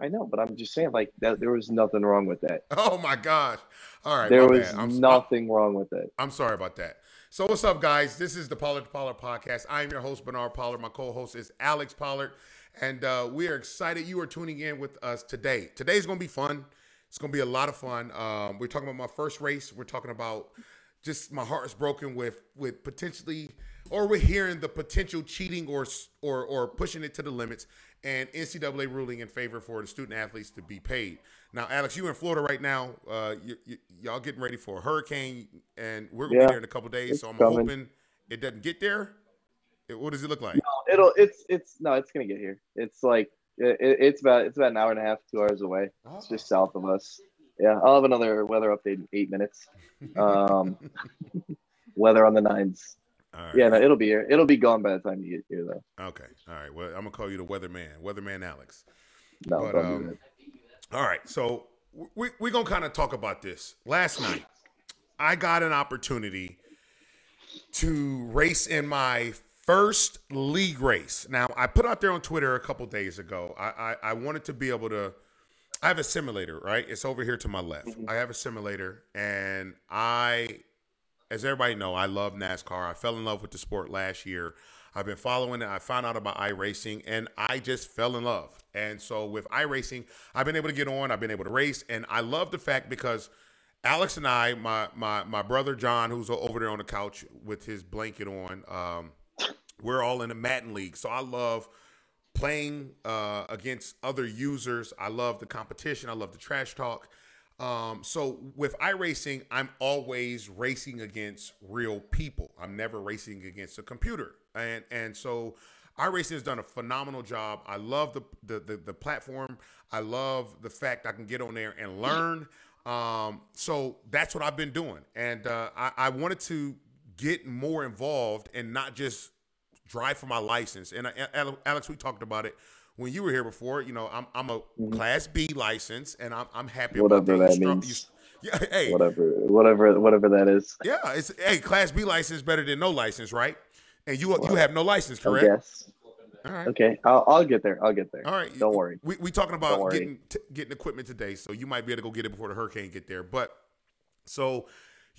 I know, but I'm just saying, like that. There was nothing wrong with that. Oh my gosh! All right, there was bad. I'm, nothing wrong with it. I'm sorry about that. So what's up, guys? This is the Pollard to Pollard podcast. I'm your host Bernard Pollard. My co-host is Alex Pollard, and uh, we are excited you are tuning in with us today. Today's gonna be fun. It's gonna be a lot of fun. Um, we're talking about my first race. We're talking about just my heart is broken with with potentially, or we're hearing the potential cheating or or or pushing it to the limits, and NCAA ruling in favor for the student athletes to be paid. Now, Alex, you in Florida right now. Uh, y'all getting ready for a hurricane, and we're gonna Yeah, be there in a couple days. So I'm coming. hoping it doesn't get there. It- what does it look like? No, it'll. It's. It's. No, it's gonna get here. It's like. It, it's about. It's about an hour and a half, two hours away. It's just south of us. Yeah, I'll have another weather update in eight minutes. Um, weather on the nines. Right. Yeah, no, it'll be here. It'll be gone by the time you get here, though. Okay. All right. Well, I'm gonna call you the weatherman, weatherman Alex. No, But, don't do um, that. All right, so we we're gonna kind of talk about this. Last night, I got an opportunity to race in my first league race. Now, I put out there on Twitter a couple days ago. I, I I wanted to be able to. I have a simulator, right? It's over here to my left. I have a simulator, and I, as everybody know, I love NASCAR. I fell in love with the sport last year. I've been following it. I found out about iRacing, and I just fell in love. And so with iRacing, I've been able to get on. I've been able to race, and I love the fact because Alex and I, my my my brother John, who's over there on the couch with his blanket on, um, we're all in the Madden league. So I love playing uh, against other users. I love the competition. I love the trash talk. Um, so with iRacing, I'm always racing against real people. I'm never racing against a computer. And and so iRacing has done a phenomenal job. I love the the the, the platform. I love the fact I can get on there and learn. Um, so that's what I've been doing, and uh, I, I wanted to get more involved and not just drive for my license. And uh, Alex, we talked about it when you were here before. You know, I'm I'm a Class B license, and I'm I'm happy about Whatever that means. you- yeah, hey, Whatever. Whatever. Whatever that is. yeah, it's hey, Class B license better than no license, right? And you you have no license, correct? Yes. All right. Okay. I'll, I'll get there. I'll get there. All right. Don't worry. We we talking about getting t- getting equipment today, so you might be able to go get it before the hurricane get there. But so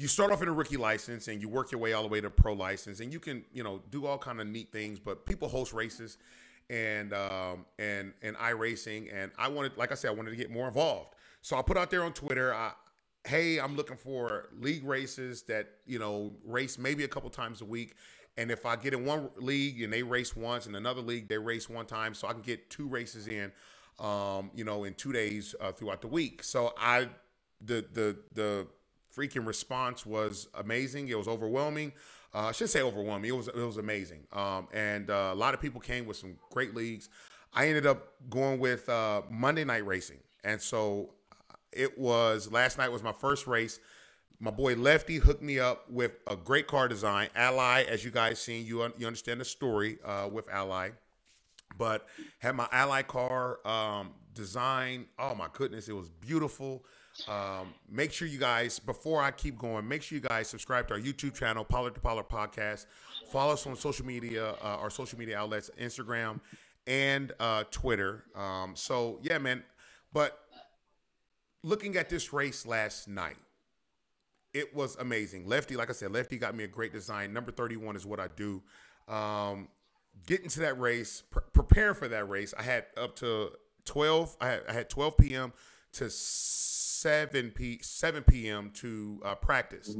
you start off in a rookie license and you work your way all the way to pro license, and you can you know do all kind of neat things. But people host races and um and and iRacing and I wanted, like I said, I wanted to get more involved. So I put out there on Twitter. I, hey, I'm looking for league races that you know race maybe a couple times a week. And if I get in one league and they race once, and another league they race one time, so I can get two races in, um, you know, in two days uh, throughout the week. So I, the the the freaking response was amazing. It was overwhelming. Uh, I should say overwhelming. It was it was amazing. Um, and uh, a lot of people came with some great leagues. I ended up going with uh, Monday night racing, and so it was last night was my first race. My boy Lefty hooked me up with a great car design. Ally, as you guys seen, you un- you understand the story uh, with Ally, but had my Ally car um, design. Oh my goodness, it was beautiful. Um, make sure you guys, before I keep going, make sure you guys subscribe to our YouTube channel, Pollard to Pollard Podcast. Follow us on social media, uh, our social media outlets, Instagram and uh, Twitter. Um, so yeah, man. But looking at this race last night, it was amazing. Lefty, like I said, Lefty got me a great design. Number 31 is what I do. Um, getting to that race, pre- preparing for that race, I had up to 12. I had, I had 12 p.m. to 7 p 7 p.m. to uh, practice.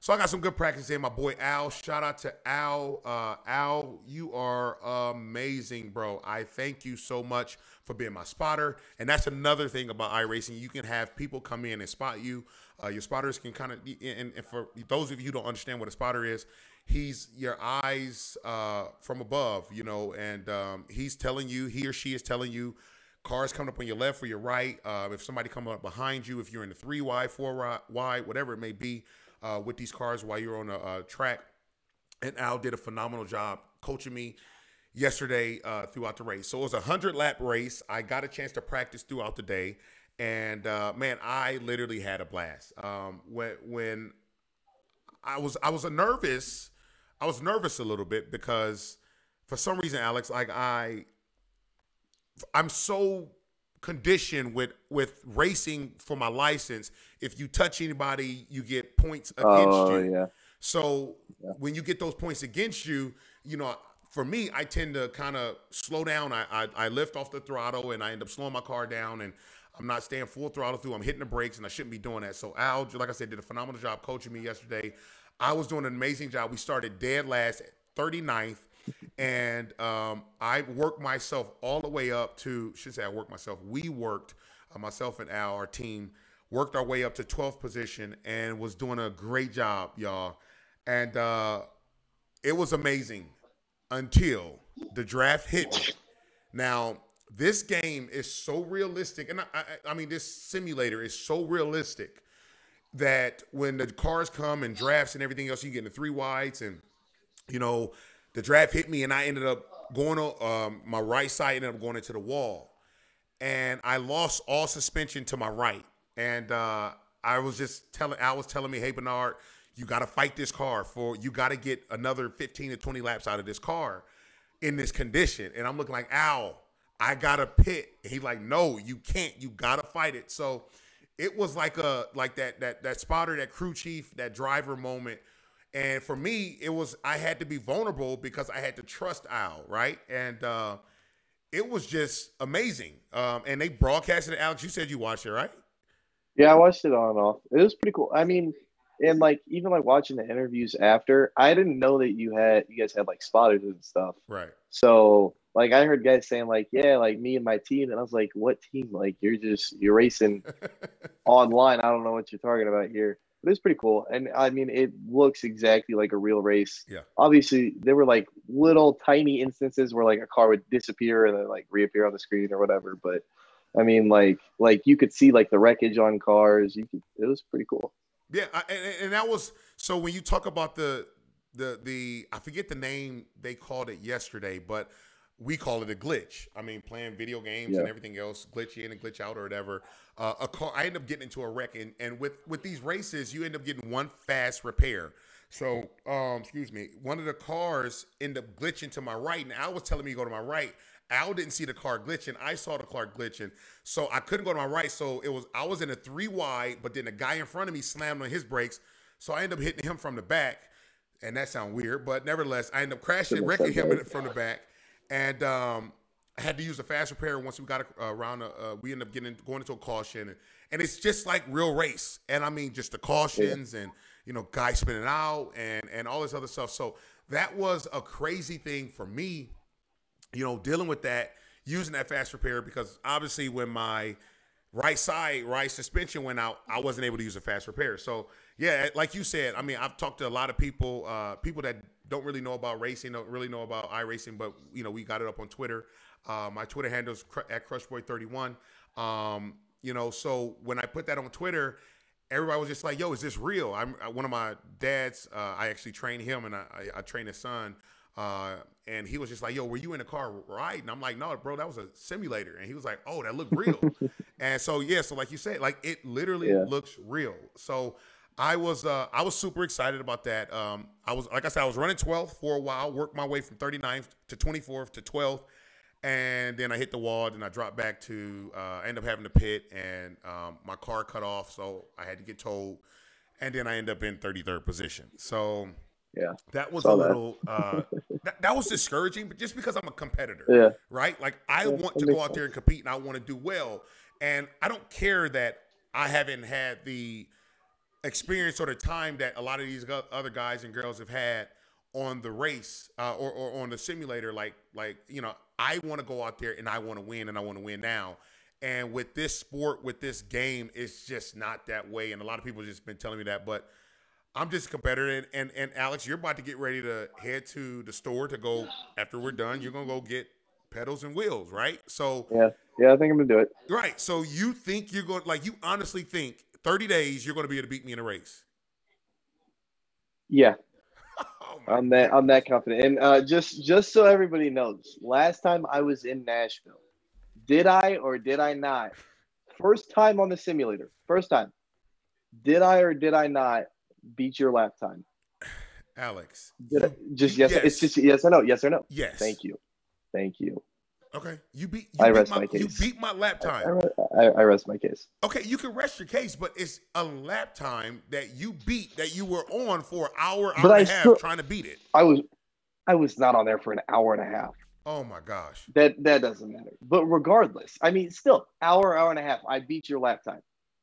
So I got some good practice in. My boy Al, shout out to Al. Uh, Al, you are amazing, bro. I thank you so much for being my spotter. And that's another thing about iRacing. You can have people come in and spot you. Uh, your spotters can kind of, and, and for those of you who don't understand what a spotter is, he's your eyes uh, from above, you know, and um, he's telling you, he or she is telling you cars coming up on your left or your right. Uh, if somebody coming up behind you, if you're in the three wide, four wi- wide, whatever it may be, uh, with these cars while you're on a, uh track. And Al did a phenomenal job coaching me yesterday uh, throughout the race. So it was a hundred lap race. I got a chance to practice throughout the day, and uh, man, I literally had a blast. Um, when when I was I was nervous, I was nervous a little bit because for some reason, Alex, like I, I'm so conditioned with with racing for my license. If you touch anybody, you get points oh, against Oh you. yeah. So when you get those points against you, you know, for me, I tend to kind of slow down. I, I I lift off the throttle and I end up slowing my car down and I'm not staying full throttle through. I'm hitting the brakes and I shouldn't be doing that. So Al, like I said, did a phenomenal job coaching me yesterday. I was doing an amazing job. We started dead last at 39th. And um, I worked myself all the way up to, should say I worked myself. We worked, uh, myself and Al, our team, worked our way up to 12th position and was doing a great job, y'all. And uh, it was amazing until the draft hit me. Now, this game is so realistic, and I, I, I mean, this simulator is so realistic that when the cars come and drafts and everything else, you get into three wides, and you know, the draft hit me, and I ended up going on um, my right side, ended up going into the wall, and I lost all suspension to my right, and uh, I was just telling, I was telling me, hey Bernard, you got to fight this car for, you got to get another 15 to 20 laps out of this car in this condition, and I'm looking like, ow. I got to pit. He's like, no, you can't. You got to fight it. So it was like a like that that that spotter, that crew chief, that driver moment. And for me, it was I had to be vulnerable because I had to trust Al, right? And uh it was just amazing. Um and they broadcasted it. Alex, you said you watched it, right? Yeah, I watched it on and off. It was pretty cool. I mean, and like even like watching the interviews after, I didn't know that you had you guys had like spotters and stuff. Right. So like I heard guys saying like, yeah, like me and my team, and I was like, what team? Like you're just you're racing online. I don't know what you're talking about here. But it's pretty cool, and I mean, it looks exactly like a real race. Yeah. Obviously, there were like little tiny instances where like a car would disappear and then like reappear on the screen or whatever. But I mean, like like you could see like the wreckage on cars. You could. It was pretty cool. Yeah, I, and, and that was so when you talk about the the the I forget the name they called it yesterday, but we call it a glitch. I mean, playing video games Yeah. and everything else, glitch in and glitch out or whatever. Uh, a car, I end up getting into a wreck, and, and with with these races, you end up getting one fast repair. So, um, excuse me, one of the cars end up glitching to my right, and Al was telling me to go to my right. Al didn't see the car glitching. I saw the car glitching, so I couldn't go to my right. So it was I was in a three wide, but then the guy in front of me slammed on his brakes, so I ended up hitting him from the back, and that sounds weird, but nevertheless, I ended up crashing, wrecking him from the back, and um, I had to use a fast repair once we got uh, around. Uh, uh, we ended up getting going into a caution, and, and it's just like real race. And I mean, just the cautions and you know, guys spinning out and and all this other stuff. So that was a crazy thing for me, you know, dealing with that, using that fast repair because obviously when my right side right suspension went out, I wasn't able to use a fast repair. So yeah, like you said, I mean, I've talked to a lot of people, uh, people that don't really know about racing, don't really know about iRacing, but you know, we got it up on Twitter. Uh, my Twitter handle is cr- at CrushBoy31. Um, you know, so when I put that on Twitter, everybody was just like, "Yo, is this real?" I'm uh, one of my dads. Uh, I actually trained him, and I, I, I trained his son. Uh, and he was just like, "Yo, were you in the car riding?" I'm like, "No, bro, that was a simulator." And he was like, "Oh, that looked real." and so yeah, so like you said, like it literally Yeah. looks real. So I was uh, I was super excited about that. Um, I was like I said, I was running 12th for a while, worked my way from 39th to 24th to 12th, and then I hit the wall. Then I dropped back to uh, I ended up having to pit, and um, my car cut off, so I had to get towed, and then I end up in 33rd position. So Yeah. that was Saw a that. little uh, that, that was discouraging, but just because I'm a competitor, Yeah. right? Like I Yeah, want to go out there and compete, and I want to do well, and I don't care that I haven't had the experience or the time that a lot of these other guys and girls have had on the race uh, or, or on the simulator. Like, like you know, I want to go out there and I want to win, and I want to win now. And with this sport, with this game, it's just not that way. And a lot of people have just been telling me that, but I'm just a competitor. And, and and Alex, you're about to get ready to head to the store to go after we're done. You're gonna go get pedals and wheels, right? So Yeah. Yeah. I think I'm gonna do it. Right. So you think you're going like you honestly think 30 days you're going to be able to beat me in a race? Yeah. Oh I'm that I'm that confident. And uh, just just so everybody knows, last time I was in Nashville, did I or did I not? First time on the simulator. First time. Did I or did I not beat your lap time? Alex. I, just yes, Yes. It's just yes or no. Yes or no. Yes. Thank you. Thank you. Okay, you beat. You I beat rest my, my case. You beat my lap time. I, I rest my case. Okay, you can rest your case, but it's a lap time that you beat that you were on for an hour, hour But and I a half still- trying to beat it. I was I was not on there for an hour and a half. Oh my gosh. That that doesn't matter. But regardless, I mean, still hour, hour and a half. I beat your lap time.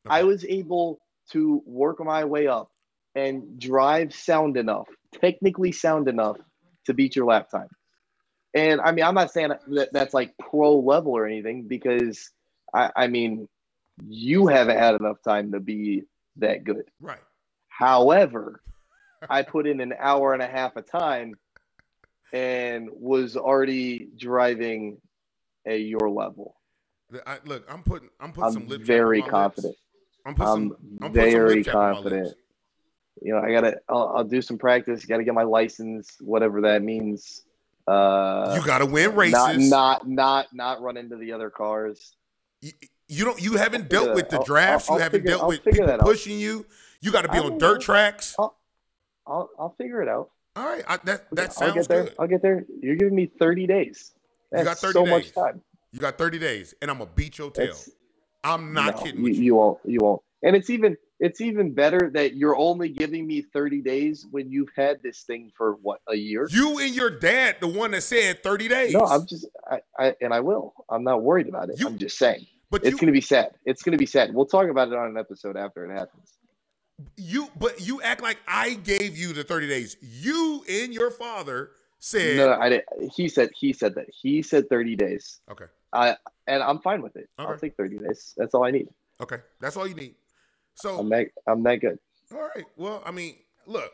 I was able to work my way up and drive sound enough, technically sound enough to beat your lap time. And I mean, I'm not saying that that's like pro level or anything because I, I mean, you haven't had enough time to be that good. Right. However, I put in an hour and a half of time and was already driving at your level. I, look, I'm putting. I'm putting some I'm lip. very on confident. I'm putting I'm some. I'm some very lip check on my confident. You know, I gotta. I'll, I'll do some practice. Got to get my license, whatever that means. Uh, You got to win races. not not not not run into the other cars. you, you don't. You haven't dealt with the I'll- drafts. I'll- you haven't figure- dealt with people pushing you. You got to be I on dirt know. tracks. I'll I'll figure it out. All right, I, that that I'll sounds get there. good. I'll get there. You're giving me 30 days. You got 30 so days. much time. You got 30 days, and I'm gonna beat your tail. That's- I'm not no, kidding you, you. you won't. You won't. And it's even it's even better that you're only giving me 30 days when you've had this thing for what a year. You and your dad, the one that said 30 days. No, I'm just I, I and I will. I'm not worried about it. You- I'm just saying. but It's you, gonna be sad. It's gonna be sad. We'll talk about it on an episode after it happens. you, but you act like I gave you the 30 days. You and your father said, No, no, I didn't. He said he said that. He said 30 days. okay, I and I'm fine with it. I'll take 30 days. That's all I need. okay, that's all you need. So, I'm that I'm that good. all right. Well, I mean, look,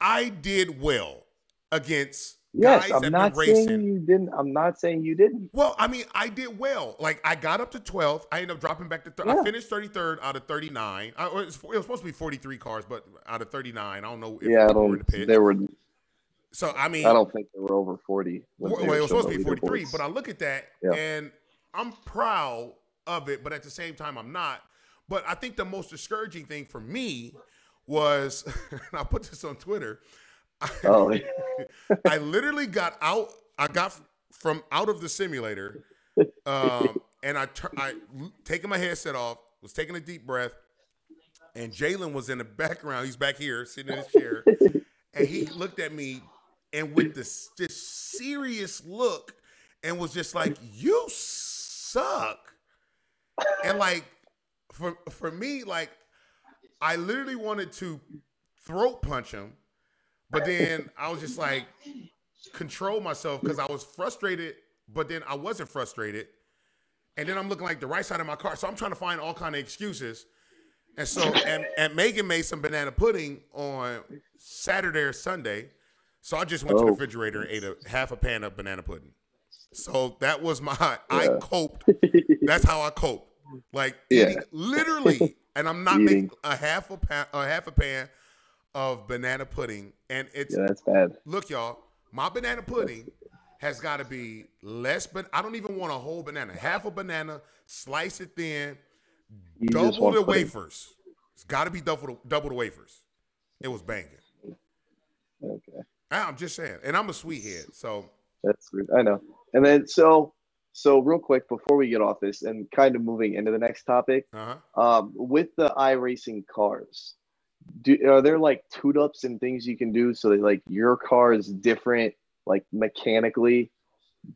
I did well against Yes, guys I'm that not saying you didn't. I'm not saying you didn't. Well, I mean, I did well. Like I got up to 12th. I ended up dropping back to. Thir- I finished 33rd out of 39. I, it, was, it was supposed to be 43 cars, but out of 39, I don't know if Yeah, I people were in don't. the. There were. So I mean, I don't think there were over 40. when well, it was supposed to be 43, leaderboards. but I look at that Yeah. and I'm proud of it, but at the same time, I'm not. But I think the most discouraging thing for me was, and I put this on Twitter. Oh, I literally got out. I got from out of the simulator, um, and I tur- I taking my headset off, was taking a deep breath, and Jalen was in the background. He's back here sitting in his chair, and he looked at me and with this this serious look, and was just like, "You suck," and like for for me, like I literally wanted to throat punch him. But then I was just like, control myself because I was frustrated, but then I wasn't frustrated. And then I'm looking like the right side of my car. So I'm trying to find all kind of excuses. And so and, and Megan made some banana pudding on Saturday or Sunday. So I just went to the Oh. refrigerator and ate a half a pan of banana pudding. So that was my I coped. That's how I cope. Like Yeah. eating literally, and I'm not Eating. making a half a pan a half a pan of banana pudding. And it's yeah, that's bad. look, y'all, my banana pudding has got to be less, but I don't even want a whole banana. Half a banana, slice it thin, You double the pudding. wafers. It's got to be double the, double the wafers. It was banging. Okay, ah, I'm just saying, and I'm a sweethead, so that's weird. I know. And then so so real quick before we get off this and kind of moving into the next topic, uh um, with the iRacing cars, do are there like tune ups and things you can do so that like your car is different like mechanically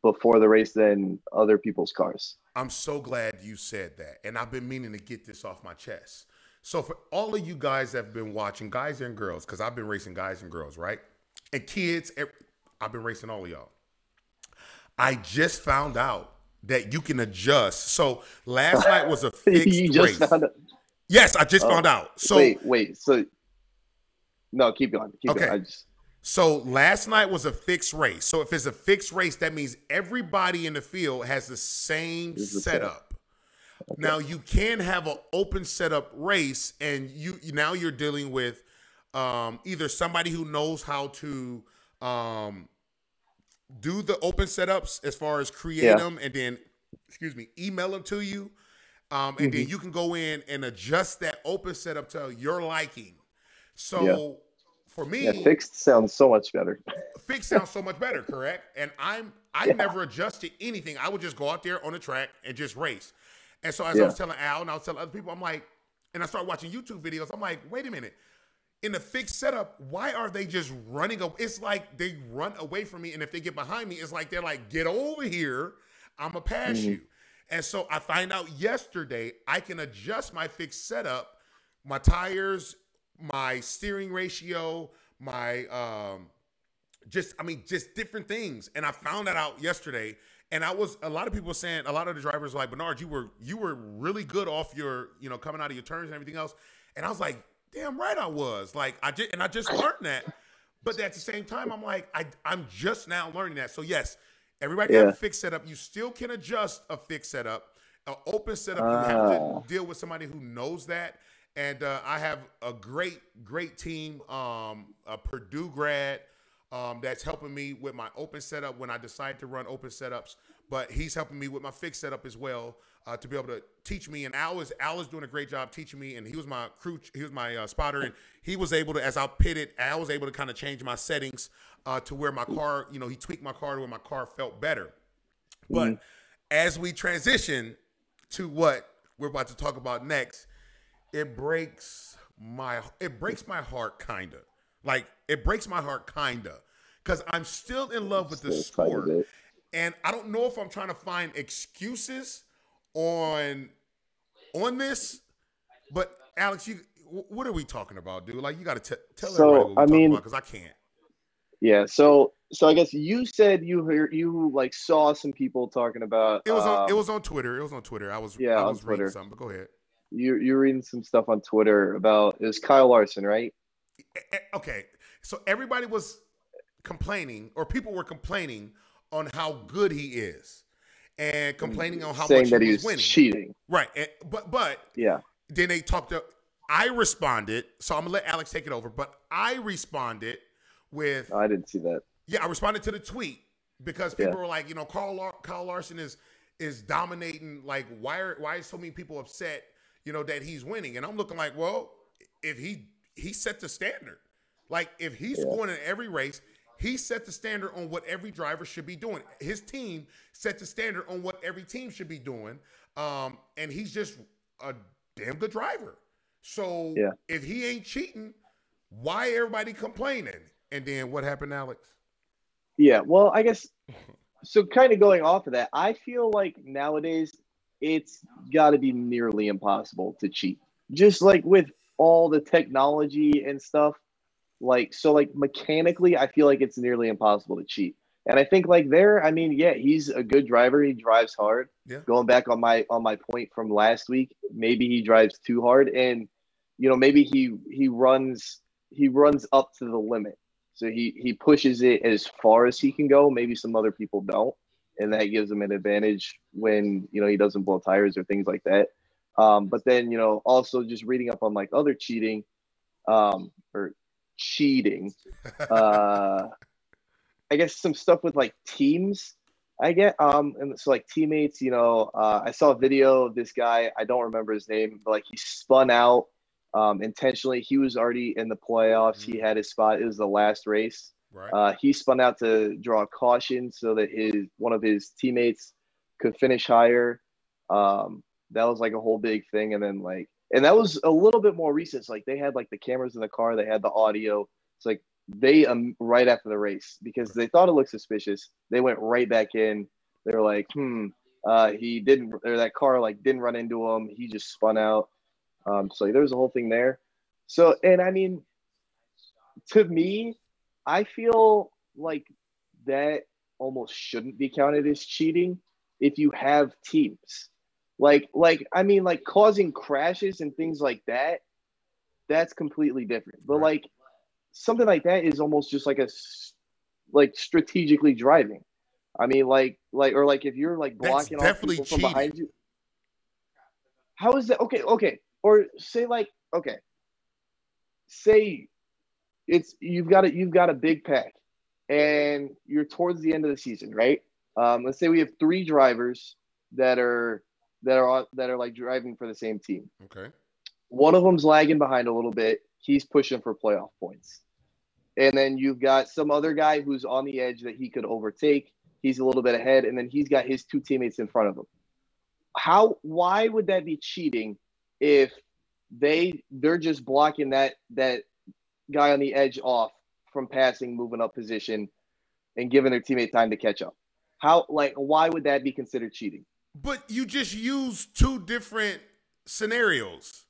before the race than other people's cars? I'm so glad you said that, and I've been meaning to get this off my chest. So for all of you guys that have been watching, guys and girls, because I've been racing guys and girls, right? And kids, I've been racing all of y'all. I just found out that you can adjust. So last night was a fixed race. Yes, I just Oh, found out. So wait, wait. So no, keep going. Keep Okay. going. I just So last night was a fixed race. So if it's a fixed race, that means everybody in the field has the same Is the same. setup. Now you can have an open setup race, and you now you're dealing with um, either somebody who knows how to um, do the open setups as far as create Yeah. them, and then excuse me, email them to you, um, and Mm-hmm. then you can go in and adjust that open setup to your liking. So Yeah. for me, yeah, fixed sounds so much better. fixed sounds so much better, correct? And I'm I never adjusted anything. I would just go out there on the track and just race. And so as. I was telling Al and I was telling other people, I'm like, and I started watching YouTube videos. I'm like, wait a minute. In the fixed setup, why are they just running? Up? It's like they run away from me, and if they get behind me, it's like they're like, "Get over here! I'm gonna pass mm-hmm. you." And so I find out yesterday I can adjust my fixed setup, my tires, my steering ratio, my um, just I mean just different things. And I found that out yesterday. And I was a lot of people saying a lot of the drivers were like Bernard, you were you were really good off your you know coming out of your turns and everything else. And I was like, damn right I was. Like I just and I just learned that. But at the same time, I'm like I I'm just now learning that. So yes, everybody yeah. have a fixed setup. You still can adjust a fixed setup. An open setup, you have to ah. deal with somebody who knows that. And uh, I have a great, great team, um, a Purdue grad um, that's helping me with my open setup when I decide to run open setups. But he's helping me with my fix setup as well uh, to be able to teach me. And Al is Al is doing a great job teaching me. And he was my crew, he was my uh, spotter, and he was able to, as I pitted, Al was able to kind of change my settings uh, to where my car, you know, he tweaked my car to where my car felt better. But mm-hmm. as we transition to what we're about to talk about next, it breaks my it breaks my heart kinda. Like it breaks my heart kinda. Cause I'm still in love with the sport. And I don't know if I'm trying to find excuses on on this, but Alex, you what are we talking about, dude? Like you got to tell so, everybody what I mean, because I can't. Yeah, so so I guess you said you heard you like saw some people talking about. It was on it um, was on Twitter. It was on Twitter. I was yeah I was on Twitter. something. But go ahead you you're reading some stuff on Twitter about is Kyle Larson, right? Okay, so everybody was complaining, or people were complaining on how good he is, and mm-hmm. complaining on how saying much that he was winning. cheating. Right, and, but but yeah, then they talked to. I responded, so I'm gonna let Alex take it over. But I responded with. I didn't see that. Yeah, I responded to the tweet because people yeah. were like, you know, Carl Lar- Kyle Larson is is dominating. Like, why are why are so many people upset you know, that he's winning. And I'm looking like, well, if he he set the standard. Like if he's yeah. scoring in every race, he set the standard on what every driver should be doing. His team set the standard on what every team should be doing. Um, and he's just a damn good driver. So yeah. if he ain't cheating, why everybody complaining? And then what happened, Alex? Yeah, well, I guess so. Kind of going off of that, I feel like nowadays it's got to be nearly impossible to cheat. Just like with all the technology and stuff, like so, like mechanically, I feel like it's nearly impossible to cheat. And I think like there, I mean, yeah, he's a good driver. He drives hard. Yeah. Going back on my on my point from last week, maybe he drives too hard, and you know maybe he he runs he runs up to the limit. So he he pushes it as far as he can go. Maybe some other people don't and that gives him an advantage when you know he doesn't blow tires or things like that. Um, but then you know also just reading up on like other cheating um, or cheating. Uh, I guess some stuff with like teams. I get um and so like teammates. You know, uh, I saw a video of this guy. I don't remember his name, but like he spun out um, intentionally. He was already in the playoffs. Mm-hmm. He had his spot. It was the last race. Right. Uh, he spun out to draw a caution so that his one of his teammates could finish higher. Um, that was like a whole big thing, and then like, and that was a little bit more recent. It's like they had like the cameras in the car, they had the audio. It's like they um right after the race because they thought it looked suspicious. They went right back in. They were like, hmm, uh, he didn't, or that car like didn't run into him. He just spun out. Um, so there's a whole thing there. So, and I mean, to me, I feel like that almost shouldn't be counted as cheating if you have teams. Like, like I mean, like causing crashes and things like that. That's completely different. But like something like that is almost just like a like strategically driving. I mean, like, like, or like if you're like blocking off people from behind you. How is that? Okay, okay. Or say like, okay. Say it's you've got a you've got a big pack, and you're towards the end of the season, right? Um, let's say we have three drivers that are that are that are like driving for the same team. Okay. One of them's lagging behind a little bit. He's pushing for playoff points. And then you've got some other guy who's on the edge that he could overtake. He's a little bit ahead, and then he's got his two teammates in front of him. How? Why would that be cheating if they they're just blocking that that guy on the edge off from passing, moving up position, and giving their teammate time to catch up? How? Like, why would that be considered cheating? But you just used two different scenarios.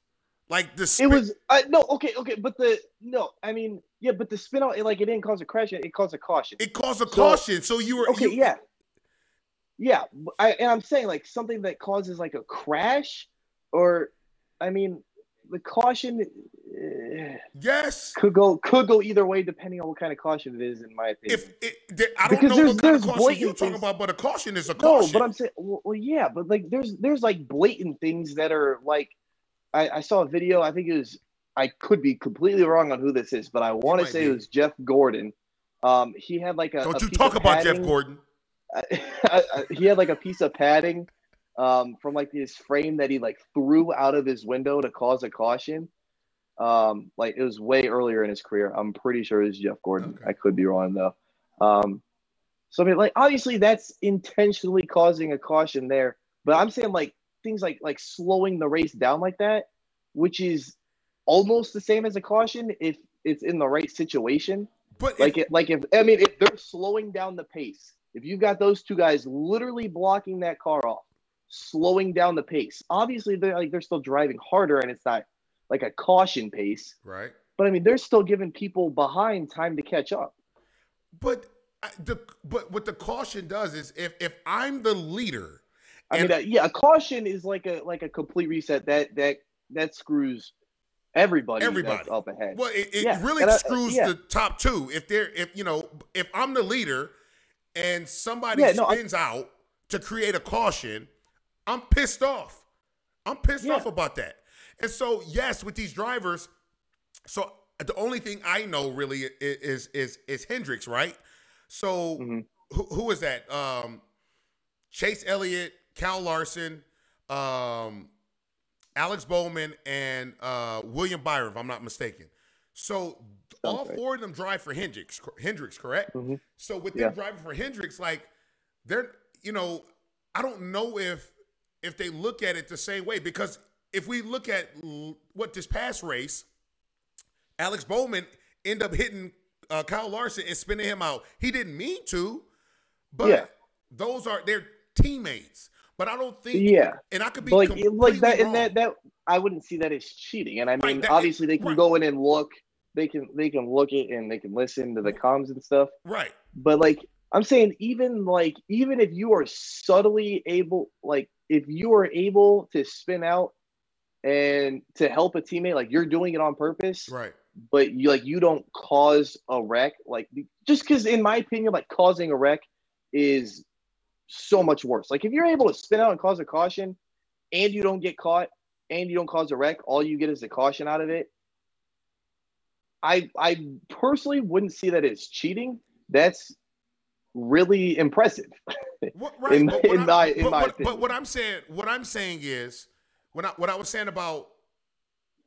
Like the spin- it was uh, no okay okay, but the no, I mean yeah, but the spin out like it didn't cause a crash, it caused a caution. It caused a so, caution, so you were okay, you, yeah, yeah. I, and I'm saying like something that causes like a crash, or I mean the caution. Yes, could go could go either way depending on what kind of caution it is, in my opinion. If it, I don't because know what kind of caution you're talking about, but a caution is a caution. No, but I'm saying, well, well, yeah, but like there's there's like blatant things that are like I, I saw a video. I think it was. I could be completely wrong on who this is, but I want to say be. it was Jeff Gordon. Um, he had like a. Don't a you talk about Jeff Gordon? he had like a piece of padding um, from like his frame that he like threw out of his window to cause a caution. Um, like it was way earlier in his career. I'm pretty sure it was Jeff Gordon. Okay. I could be wrong though. Um, so I mean, like obviously that's intentionally causing a caution there, but I'm saying like things like like slowing the race down like that, which is almost the same as a caution if it's in the right situation. But like if, it, like if I mean if they're slowing down the pace, if you've got those two guys literally blocking that car off, slowing down the pace, obviously they're like they're still driving harder and it's not like a caution pace. Right. But I mean they're still giving people behind time to catch up. But the but what the caution does is if if I'm the leader I mean, uh, yeah, a caution is like a like a complete reset that that that screws everybody, everybody up ahead. Well, it, it yeah. really uh, screws yeah. the top two. If they're if you know if I'm the leader and somebody yeah, no, spins I, out to create a caution, I'm pissed off. I'm pissed off about that. And so yes, with these drivers, so the only thing I know really is is is, Hendricks, right? So mm-hmm. who, who is that? Um, Chase Elliott, Kyle Larson, um, Alex Bowman, and uh, William Byron, if I'm not mistaken. So Sounds all right. four of them drive for Hendricks, Hendricks, correct? Mm-hmm. So with them driving for Hendricks, like they're, you know, I don't know if if they look at it the same way because if we look at what this past race, Alex Bowman end up hitting uh, Kyle Larson and spinning him out. He didn't mean to, but yeah. those are their teammates. But I don't think. Yeah. And I could be like like that wrong. and that that I wouldn't see that as cheating. And I mean, right, that, obviously they can right. go in and look. They can they can look it and they can listen to the comms and stuff. Right. But like I'm saying, even like even if you are subtly able, like if you are able to spin out and to help a teammate, like you're doing it on purpose. Right. But you like you don't cause a wreck, like just because in my opinion, like causing a wreck is so much worse. Like if you're able to spin out and cause a caution and you don't get caught and you don't cause a wreck, all you get is a caution out of it. I I personally wouldn't see that as cheating. That's really impressive. What, right, in, in I, my in but, my what, opinion. But what I'm saying, what I'm saying is, when I what I was saying about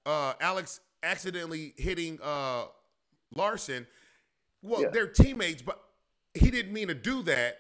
uh, Alex accidentally hitting uh, Larson, well, yeah. they're teammates, but he didn't mean to do that.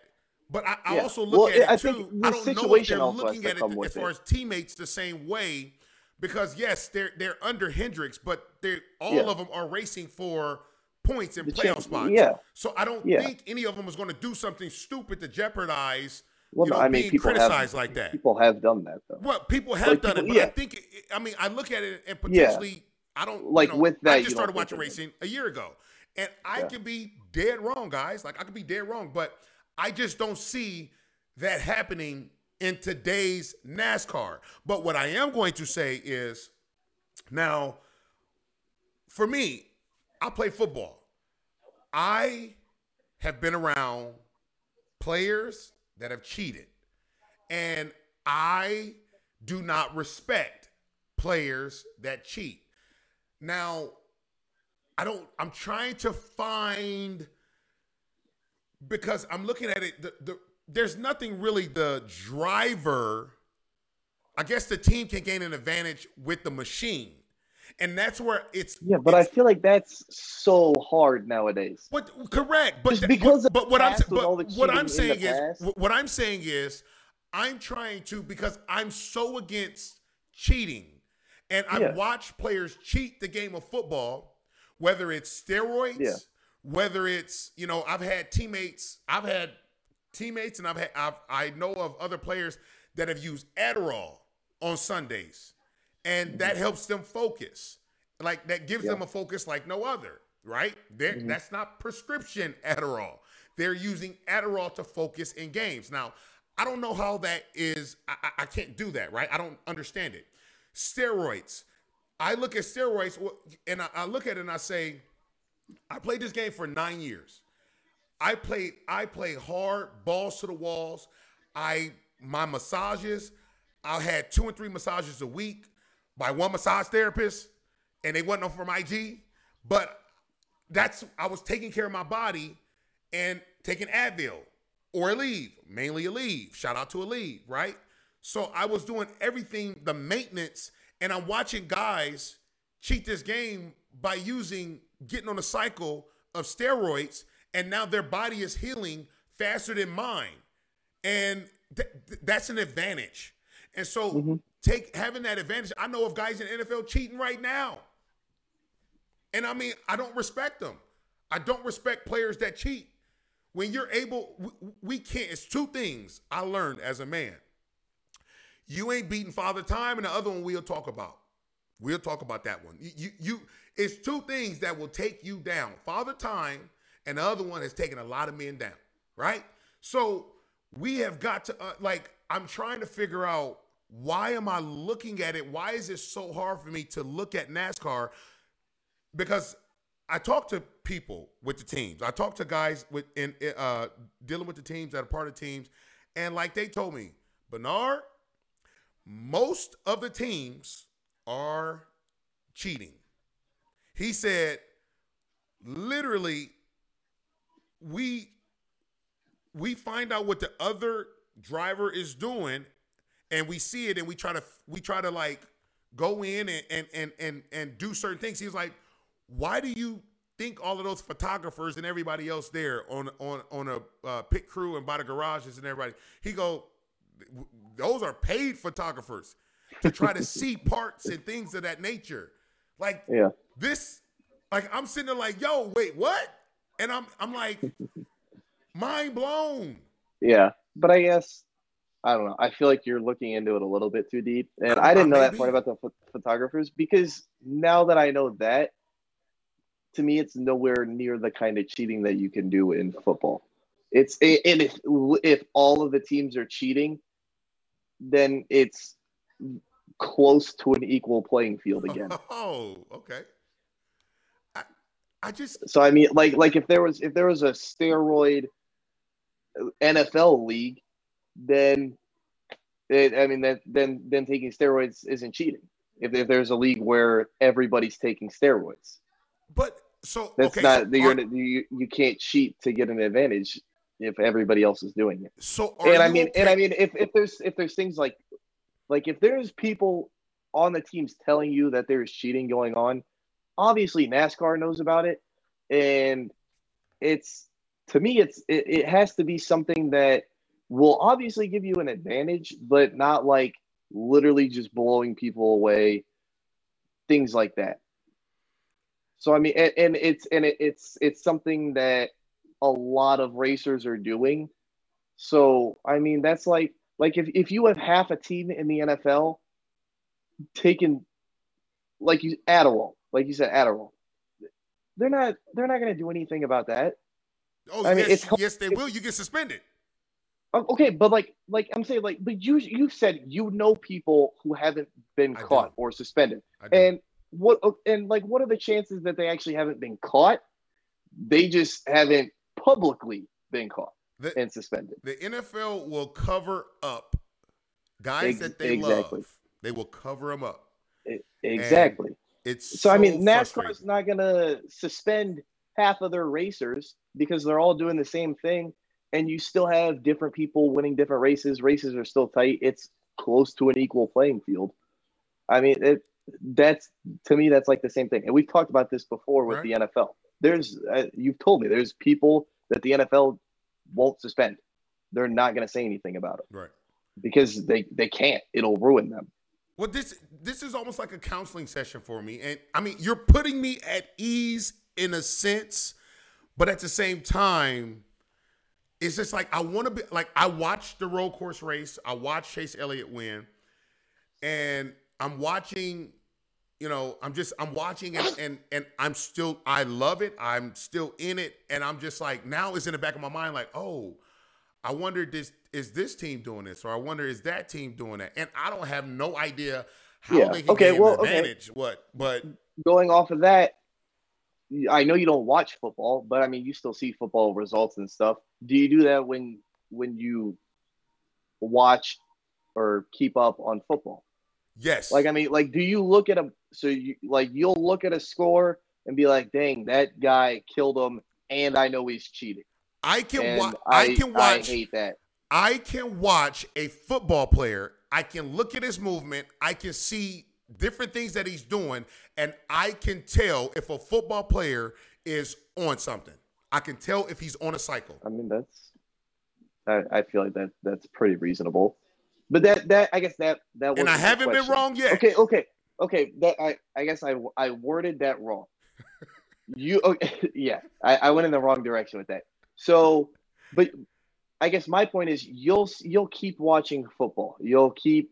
But I, I also look well, at it I too. I don't know if they're looking at it as far it. as teammates the same way, because yes, they're they're under Hendricks, but they all yeah. of them are racing for points and playoff spots. Yeah. So I don't yeah. think any of them is going to do something stupid to jeopardize. Well, you know, I mean, being criticized have, like that. People have done that though. Well, people have like, done people, it, but yeah. I think I mean I look at it and potentially I don't like you know, with that. I just started watching racing a year ago, and I can be dead wrong, guys. Like I could be dead wrong, but I just don't see that happening in today's NASCAR. But what I am going to say is now, for me, I play football. I have been around players that have cheated, and I do not respect players that cheat. Now, I don't, I'm trying to find because I'm looking at it. The, the, there's nothing really the driver. I guess the team can gain an advantage with the machine. And that's where it's yeah, but it's, I feel like that's so hard nowadays. What correct? But Just because but, but what I'm but what I'm saying is what I'm saying is I'm trying to because I'm so against cheating, and I yeah. watch players cheat the game of football, whether it's steroids, yeah. whether it's you know I've had teammates, I've had teammates, and I've had I've, I know of other players that have used Adderall on Sundays, and mm-hmm. that helps them focus. Like that gives them a focus like no other, right? Mm-hmm. That's not prescription Adderall. They're using Adderall to focus in games. Now, I don't know how that is. I, I can't do that, right? I don't understand it. Steroids. I look at steroids and I, I look at it and I say, I played this game for nine years. I played I played hard, balls to the walls. I my massages, I had two and three massages a week by one massage therapist, and they wasn't from IG. But that's I was taking care of my body and taking Advil or Aleve, mainly Aleve. Shout out to Aleve, right? So I was doing everything, the maintenance, and I'm watching guys cheat this game by using getting on a cycle of steroids, and now their body is healing faster than mine. And th- that's an advantage. And so mm-hmm. Take having that advantage. I know of guys in NFL cheating right now. And I mean, I don't respect them. I don't respect players that cheat. When you're able, we, we can't. It's two things I learned as a man. You ain't beating Father Time, and the other one we'll talk about. We'll talk about that one. You, you, you, it's two things that will take you down. Father Time, and the other one has taken a lot of men down, right? So we have got to uh, like. I'm trying to figure out why am I looking at it? Why is it so hard for me to look at NASCAR? Because I talk to people with the teams. I talk to guys with in uh, dealing with the teams that are part of teams, and like they told me, Bernard, most of the teams are cheating. He said, literally, we we find out what the other driver is doing, and we see it, and we try to we try to like go in and and and and, and do certain things. He's like why do you think all of those photographers and everybody else there on on on a uh, pit crew and by the garages and everybody? He go, those are paid photographers to try to see parts and things of that nature. Like yeah. this, like I'm sitting there like, yo, wait, what? And I'm I'm like, mind blown. Yeah, but I guess I don't know. I feel like you're looking into it a little bit too deep, and I, I didn't know that part about the photographers because now that I know that, to me, it's nowhere near the kind of cheating that you can do in football. It's and if if all of the teams are cheating, then it's close to an equal playing field again. Oh, okay. I, I just so I mean, like like if there was if there was a steroid NFL league, then it, I mean that then then taking steroids isn't cheating. If, if there's a league where everybody's taking steroids, but so that's okay, not so are, you you can't cheat to get an advantage if everybody else is doing it. So and I mean okay? and I mean if, if there's if there's things like like if there's people on the teams telling you that there's cheating going on, obviously NASCAR knows about it, and it's to me it's it, it has to be something that will obviously give you an advantage, but not like literally just blowing people away, things like that. So I mean, and, and it's and it, it's it's something that a lot of racers are doing. So I mean, that's like like if if you have half a team in the NFL taking like you Adderall, like you said Adderall, they're not they're not going to do anything about that. Oh I yes, mean, it's, yes, they will. You get suspended. Oh, okay, but like like I'm saying like but you you said you know people who haven't been caught or suspended. And what and like what are the chances that they actually haven't been caught? They just haven't publicly been caught the, and suspended. The NFL will cover up guys Ex- that they exactly. love. They will cover them up. It, exactly. And it's so, so. I mean, NASCAR is not going to suspend half of their racers because they're all doing the same thing, and you still have different people winning different races. Races are still tight. It's close to an equal playing field. I mean, it that's to me that's like the same thing. And we've talked about this before with Right. the NFL. There's uh, you've told me there's people that the NFL won't suspend. They're not going to say anything about it Right. because they they can't. It'll ruin them. Well, this this is almost like a counseling session for me, and I mean, you're putting me at ease in a sense, but at the same time, it's just like I want to be like I watched the road course race, I watched Chase Elliott win, and I'm watching. You know, I'm just I'm watching and and and I'm still I love it. I'm still in it, and I'm just like now it's in the back of my mind like, oh, I wonder this is this team doing this, or I wonder is that team doing that, and I don't have no idea how Yeah. they can Okay, well, an okay. advantage. What, but Going off of that, I know you don't watch football, but I mean you still see football results and stuff. Do you do that when when you watch or keep up on football? yes, Like I mean, like do you look at a so you like you'll look at a score and be like, dang, that guy killed him, and I know he's cheating. I can watch. I, can watch. I hate that. I can watch a football player. I can look at his movement. I can see different things that he's doing, and I can tell if a football player is on something. I can tell if he's on a cycle. I mean, that's I, I feel like that that's pretty reasonable. But that that I guess that that And I haven't been wrong yet. Okay, okay, okay. That I I guess I I worded that wrong. You okay? Yeah, I, I went in the wrong direction with that. So, but I guess my point is you'll you'll keep watching football. You'll keep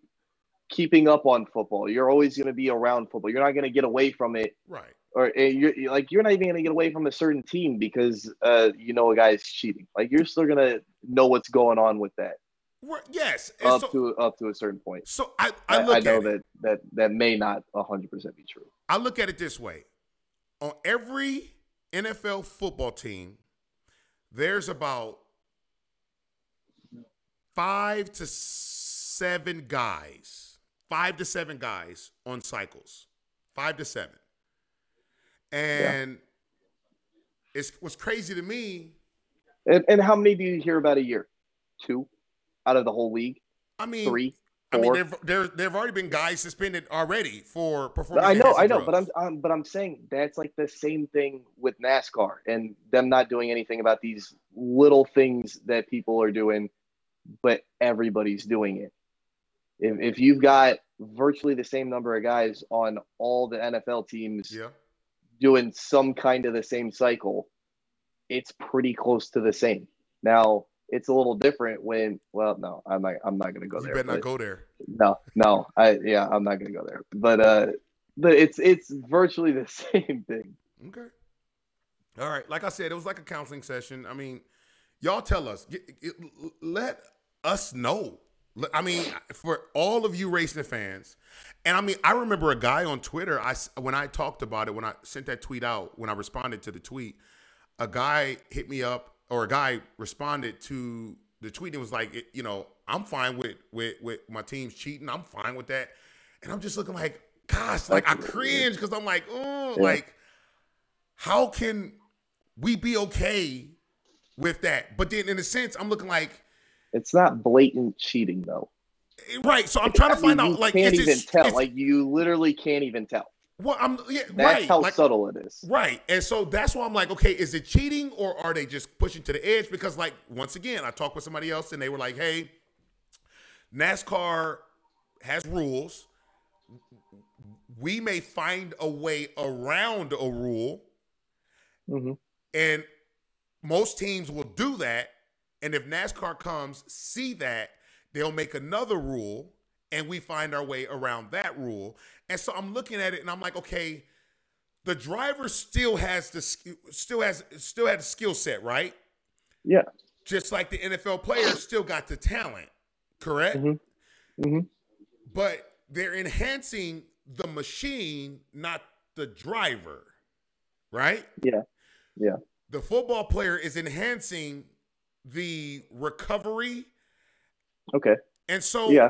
keeping up on football. You're always going to be around football. You're not going to get away from it Right. or uh, you're like you're not even gonna get away from a certain team because uh you know a guy's cheating. Like you're still gonna know what's going on with that Right. Yes. And up so, to up to a certain point. so I, I, I I, know at it. that that that may not hundred percent be true. I look at it this way: on every NFL football team, there's about five to seven guys, five to seven guys on cycles, five to seven, and it's what's crazy to me. And and how many do you hear about a year? Two out of the whole league. I mean, Three. I mean, there there there've already been guys suspended already for performance. I know, I know, but I'm. I'm but I'm saying that's like the same thing with NASCAR and them not doing anything about these little things that people are doing, but everybody's doing it. If if you've got virtually the same number of guys on all the NFL teams yeah. doing some kind of the same cycle, it's pretty close to the same. Now it's a little different when well no i'm not i'm not gonna go You there You better not go there. no no i yeah i'm not gonna go there but uh but it's it's virtually the same thing Okay. All right. Like I said, it was like a counseling session. I mean, y'all tell us. Get, get- let us know. I mean, for all of you racing fans, and I mean, I remember a guy on Twitter. I when I talked about it, when I sent that tweet out, when I responded to the tweet, a guy hit me up, or a guy responded to the tweet and was like, it, you know, I'm fine with with with my team's cheating. I'm fine with that, and I'm just looking like, gosh, like I cringe because I'm like, oh, Yeah. like how can we be okay with that? But then in a sense, I'm looking like it's not blatant cheating though right. So I'm trying to find you out like can't even tell like you literally can't even tell well, I'm yeah, that's right. how like, subtle it is Right. And so that's why I'm like, okay, is it cheating or are they just pushing to the edge? Because, like, once again, I talked with somebody else and they were like, hey, NASCAR has rules. We may find a way around a rule, hmm and most teams will do that. And if NASCAR comes, see that, they'll make another rule and we find our way around that rule. And so I'm looking at it and I'm like, okay, the driver still has the still has still has the skill set, right? yeah Just like the NFL players still got the talent, correct? Mhm. Mhm. But they're enhancing the machine, not the driver, right? Yeah. Yeah. The football player is enhancing the recovery, okay and so yeah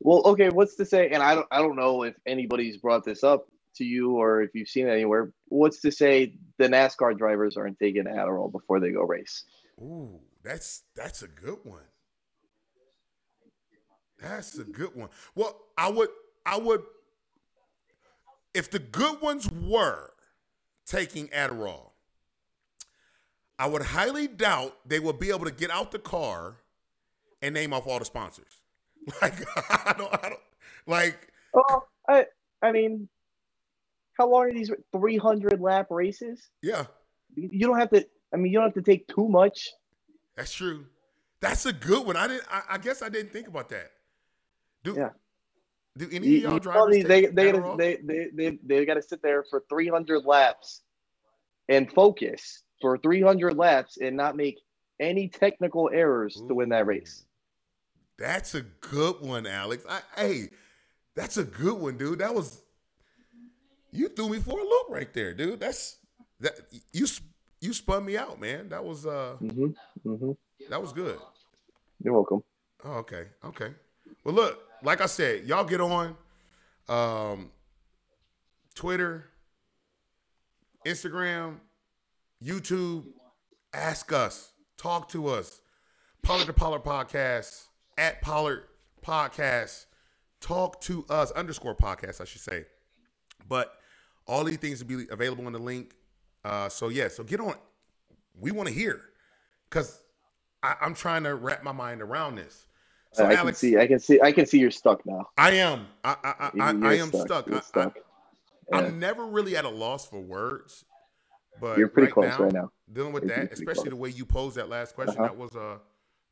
well okay what's to say and i don't i don't know if anybody's brought this up to you or if you've seen it anywhere what's to say the nascar drivers aren't taking adderall before they go race Ooh, that's that's a good one. That's a good one. Well, I would I would if the good ones were taking Adderall, I would highly doubt they would be able to get out the car and name off all the sponsors. Like I don't, I don't like. Oh, I, I mean, how long are these? Three hundred lap races. Yeah. You don't have to. I mean, you don't have to take too much. That's true. That's a good one. I didn't. I, I guess I didn't think about that. Do yeah. Do any you, of y'all drivers they they, gotta, they they they they got to sit there for 300 laps and focus for 300 laps and not make any technical errors Ooh. to win that race. That's a good one, Alex. I, hey, that's a good one, dude. That was you threw me for a loop right there, dude. That's that you you spun me out, man. That was uh mm-hmm, mm-hmm. that was good. You're welcome. Oh, okay, okay. Well, look, like I said, y'all get on um, Twitter, Instagram, YouTube. Ask us, talk to us. Pollard to Pollard Podcast at Pollard Podcast. Talk to us underscore podcast, I should say. But all these things will be available in the link. Uh, so yeah, so get on. We want to hear because I'm trying to wrap my mind around this. So I Alex, can see, I can see, I can see you're stuck now. I am. I, I, I, I am stuck. stuck. I, am never really at a loss for words, but you're pretty right close now, right now. Dealing with you're that, especially close. the way you posed that last question, uh-huh. that was a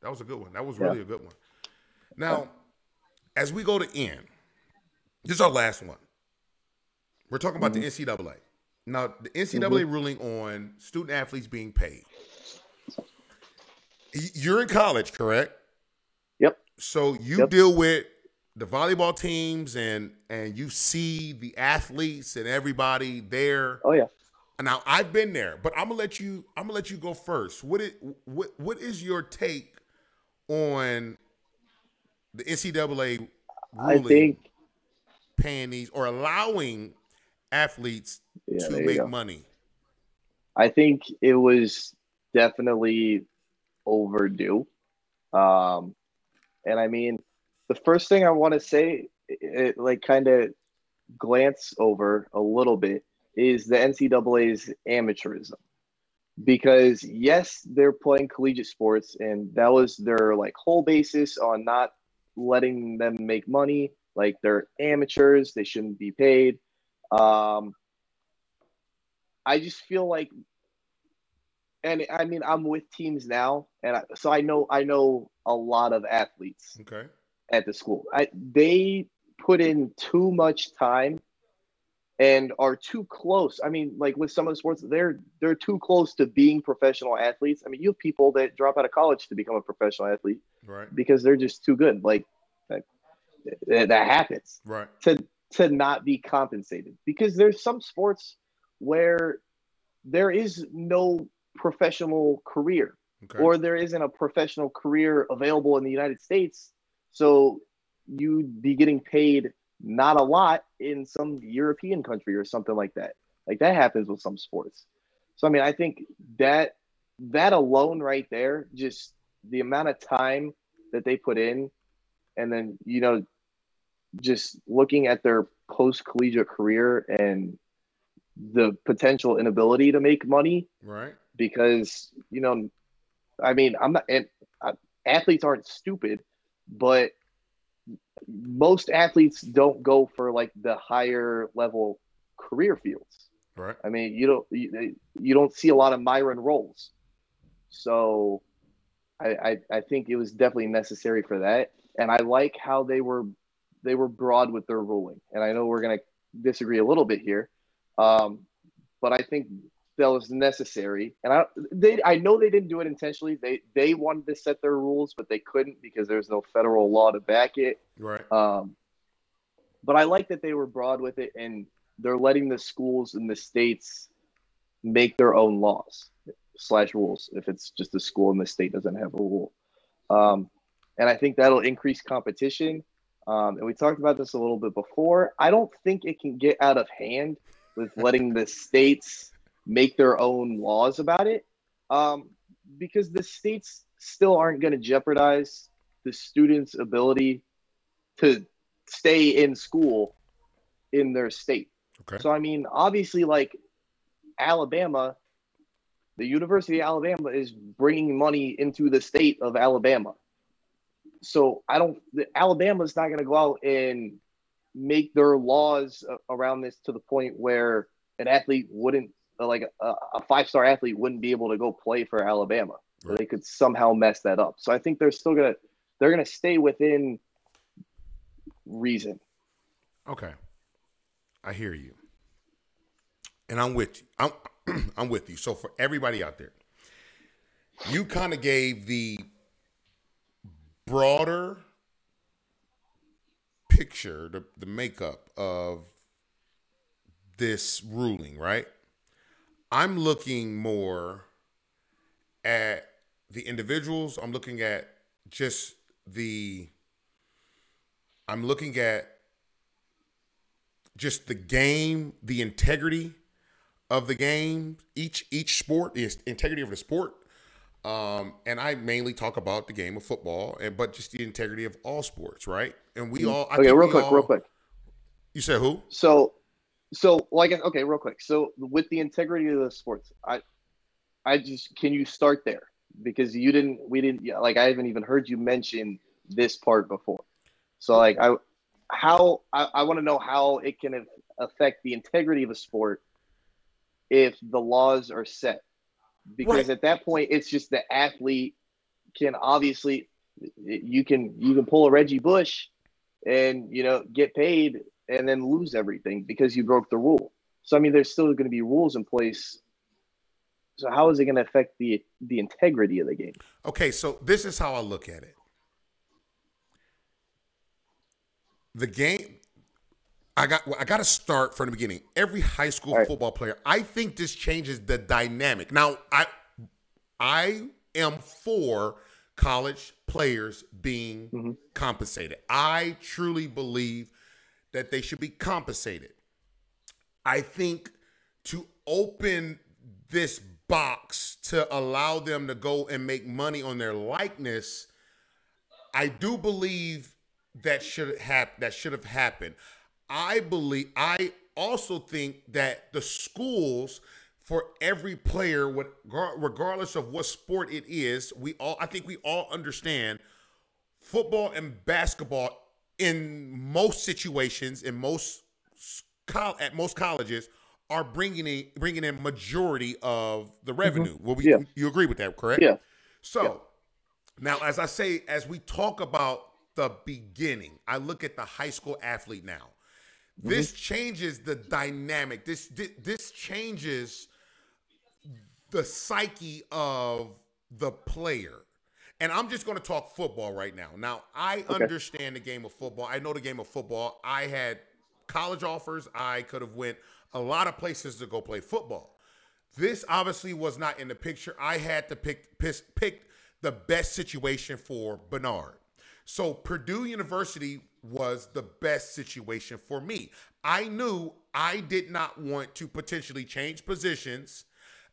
that was a good one. That was really yeah. a good one. Now, as we go to end, this is our last one. We're talking about mm-hmm. the NCAA. Now, the NCAA mm-hmm. ruling on student athletes being paid. You're in college, correct? Yep. So you yep. deal with the volleyball teams and and you see the athletes and everybody there. Oh yeah. Now I've been there, but I'm gonna let you. I'm gonna let you go first. What it what what is your take on the NCAA ruling I think paying these or allowing athletes yeah, to make money? I think it was definitely overdue. Um, and I mean, the first thing I want to say, it, like kind of glance over a little bit, is the NCAA's amateurism. Because yes, they're playing collegiate sports, and that was their like whole basis on not letting them make money. Like they're amateurs, they shouldn't be paid. Um, I just feel like, and I mean, I'm with teams now, and I, so I know I know a lot of athletes. Okay. At the school, I, they put in too much time and are too close. I mean, like with some of the sports, they're they're too close to being professional athletes. I mean, you have people that drop out of college to become a professional athlete, right? Because they're just too good. Like that, that happens, right? To to not be compensated because there's some sports where there is no professional career okay. or there isn't a professional career available in the United States. So you'd be getting paid not a lot in some European country or something like that. Like that happens with some sports. So I mean, I think that that alone right there, just the amount of time that they put in, and then you know, just looking at their post collegiate career and the potential inability to make money. Right. Because, you know, I mean, I'm not, and uh, athletes aren't stupid, but most athletes don't go for like the higher level career fields. Right. I mean, you don't, you, you don't see a lot of Myron roles. So I, I, I think it was definitely necessary for that. And I like how they were, they were broad with their ruling. And I know we're to disagree a little bit here, um, but I think that was necessary. And I they I know they didn't do it intentionally. They they wanted to set their rules, but they couldn't because there's no federal law to back it. Right. Um, but I like that they were broad with it and they're letting the schools and the states make their own laws slash rules if it's just a school and the state doesn't have a rule. Um, and I think that'll increase competition. Um, and we talked about this a little bit before. I don't think it can get out of hand with letting the states make their own laws about it um, because the states still aren't going to jeopardize the students' ability to stay in school in their state. Okay. So I mean, obviously, like Alabama, the University of Alabama is bringing money into the state of Alabama. So I don't. Alabama's not going to go out and make their laws around this to the point where an athlete wouldn't, Uh, like a, a five star athlete, wouldn't be able to go play for Alabama. Right. They could somehow mess that up. So I think they're still gonna they're gonna stay within reason. Okay, I hear you, and I'm with you. I'm I'm with you. So for everybody out there, you kind of gave the broader picture, the, the makeup of this ruling, right? I'm looking more at the individuals. I'm looking at just the I'm looking at just the game, the integrity of the game, each each sport, the integrity of the sport. Um, and I mainly talk about the game of football, and but just the integrity of all sports, right? And we mm-hmm. all I okay, real quick, all, real quick. You said who? So, so like okay, real quick. So with the integrity of the sports, I, I just can you start there because you didn't, we didn't, like I haven't even heard you mention this part before. So like I, how I, I want to know how it can affect the integrity of a sport if the laws are set because right. at that point it's just the athlete can obviously you can you can pull a Reggie Bush and you know get paid and then lose everything because you broke the rule. So I mean there's still going to be rules in place. So how is it going to affect the the integrity of the game? Okay, so this is how I look at it. The game I got I got to start from the beginning. Every high school right. football player, I think this changes the dynamic. Now, I I am for college players being mm-hmm. compensated. I truly believe that they should be compensated. I think to open this box to allow them to go and make money on their likeness, I do believe that should have that should have happened. I believe I also think that the schools for every player regardless of what sport it is we all i think we all understand football and basketball in most situations in most at most colleges are bringing in bringing in majority of the mm-hmm. revenue mm-hmm. well we, yeah. you agree with that correct yeah so yeah. now as i say as we talk about the beginning i look at the high school athlete now this mm-hmm. changes the dynamic. This, this this changes the psyche of the player. And I'm just going to talk football right now. Now, I okay. understand the game of football. I know the game of football. I had college offers. I could have went a lot of places to go play football. This obviously was not in the picture. I had to pick pick, pick the best situation for Bernard. So Purdue University was the best situation for me. I knew I did not want to potentially change positions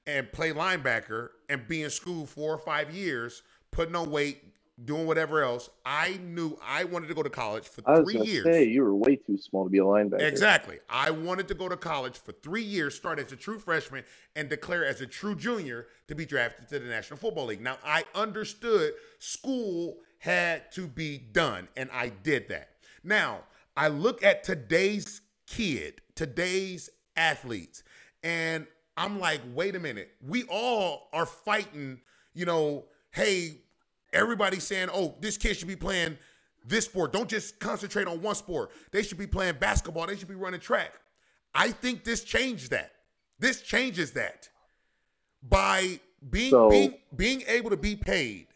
and play linebacker and be in school four or five years, putting on weight, doing whatever else. I knew I wanted to go to college for three years. Say you were way too small to be a linebacker. Exactly. I wanted to go to college for three years, start as a true freshman, and declare as a true junior to be drafted to the National Football League. Now I understood school had to be done, and I did that. Now, I look at today's kid, today's athletes, and I'm like, wait a minute. We all are fighting, you know, hey, everybody's saying, oh, this kid should be playing this sport. Don't just concentrate on one sport. They should be playing basketball. They should be running track. I think this changed that. This changes that by being so, being being able to be paid,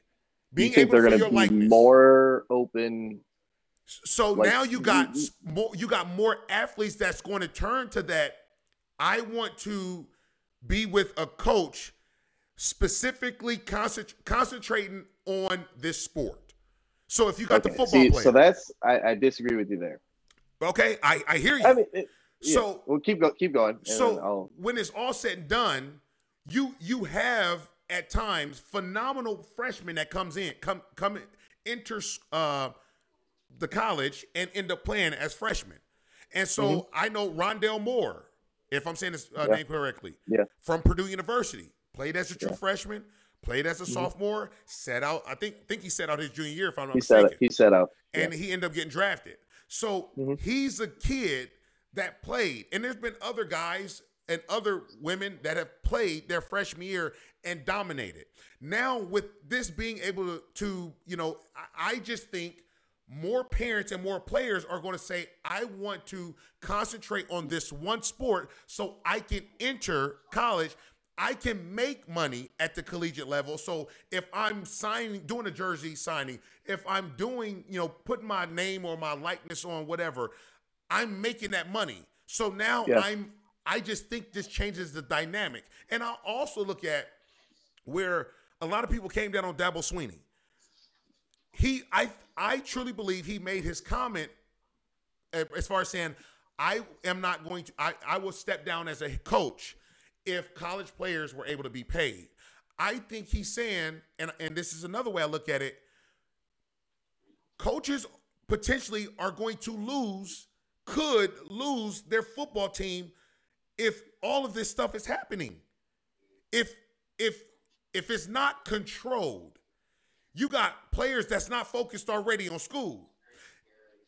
being able to your likeness. More open so like, now you got more you got more athletes that's going to turn to that. I want to be with a coach specifically concent- concentrating on this sport. So if you got okay. the football See, player, so that's I, I, disagree with you there. Okay, I, I hear you. I mean, it, yeah. so we'll keep go, keep going. So when it's all said and done, you you have at times phenomenal freshmen that comes in come come in, enters uh, the college and end up playing as freshmen. And so mm-hmm. I know Rondale Moore, if I'm saying his uh, yeah. name correctly, yeah. from Purdue University, played as a true yeah. freshman, played as a mm-hmm. sophomore, set out. I think think he set out his junior year, if I'm not he mistaken. Set, he set out, and he ended up getting drafted. So mm-hmm. he's a kid that played, and there's been other guys and other women that have played their freshman year and dominated. Now, with this being able to, to you know, I, I just think more parents and more players are going to say, I want to concentrate on this one sport so I can enter college. I can make money at the collegiate level. So if I'm signing, doing a jersey signing, if I'm doing, you know, putting my name or my likeness on whatever, I'm making that money. So now yeah. I'm I just think this changes the dynamic. And I also look at where a lot of people came down on Dabo Swinney. He, I, I truly believe he made his comment eh, as far as saying, I am not going to, I, I will step down as a coach if college players were able to be paid. I think he's saying, and, and this is another way I look at it, coaches potentially are going to lose, could lose their football team if all of this stuff is happening. If if if it's not controlled, you got players that's not focused already on school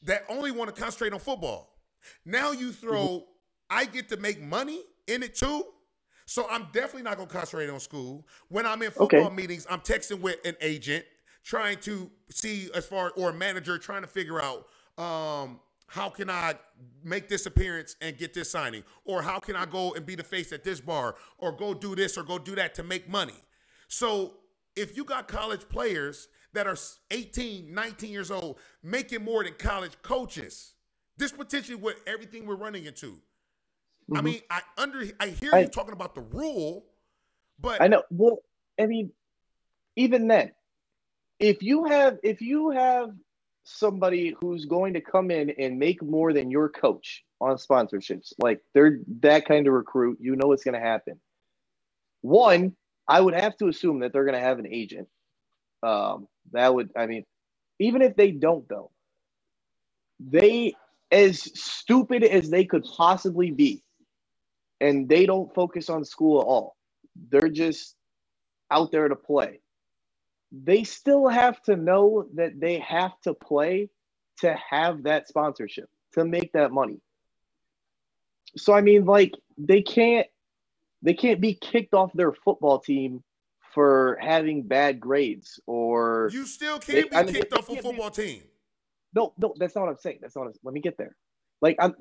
that only want to concentrate on football. Now you throw mm-hmm. I get to make money in it too. So I'm definitely not going to concentrate on school. When I'm in football okay. meetings, I'm texting with an agent trying to see as far or a manager trying to figure out um, how can I make this appearance and get this signing? Or how can I go and be the face at this bar? Or go do this or go do that to make money? So if you got college players that are 18, 19 years old making more than college coaches, this potentially what everything we're running into. Mm-hmm. I mean, I under I hear I, you talking about the rule, but I know. Well, I mean, even then, if you have if you have somebody who's going to come in and make more than your coach on sponsorships. Like they're that kind of recruit, you know what's going to happen. One, I would have to assume that they're going to have an agent. Um, that would, I mean, even if they don't, though, they, as stupid as they could possibly be, and they don't focus on school at all, they're just out there to play they still have to know that they have to play to have that sponsorship, to make that money. So I mean, like they can't they can't be kicked off their football team for having bad grades or you still can't they, be I mean, kicked off a football be, team. No, no, that's not what I'm saying. That's not. What let me get there. Like, I'm,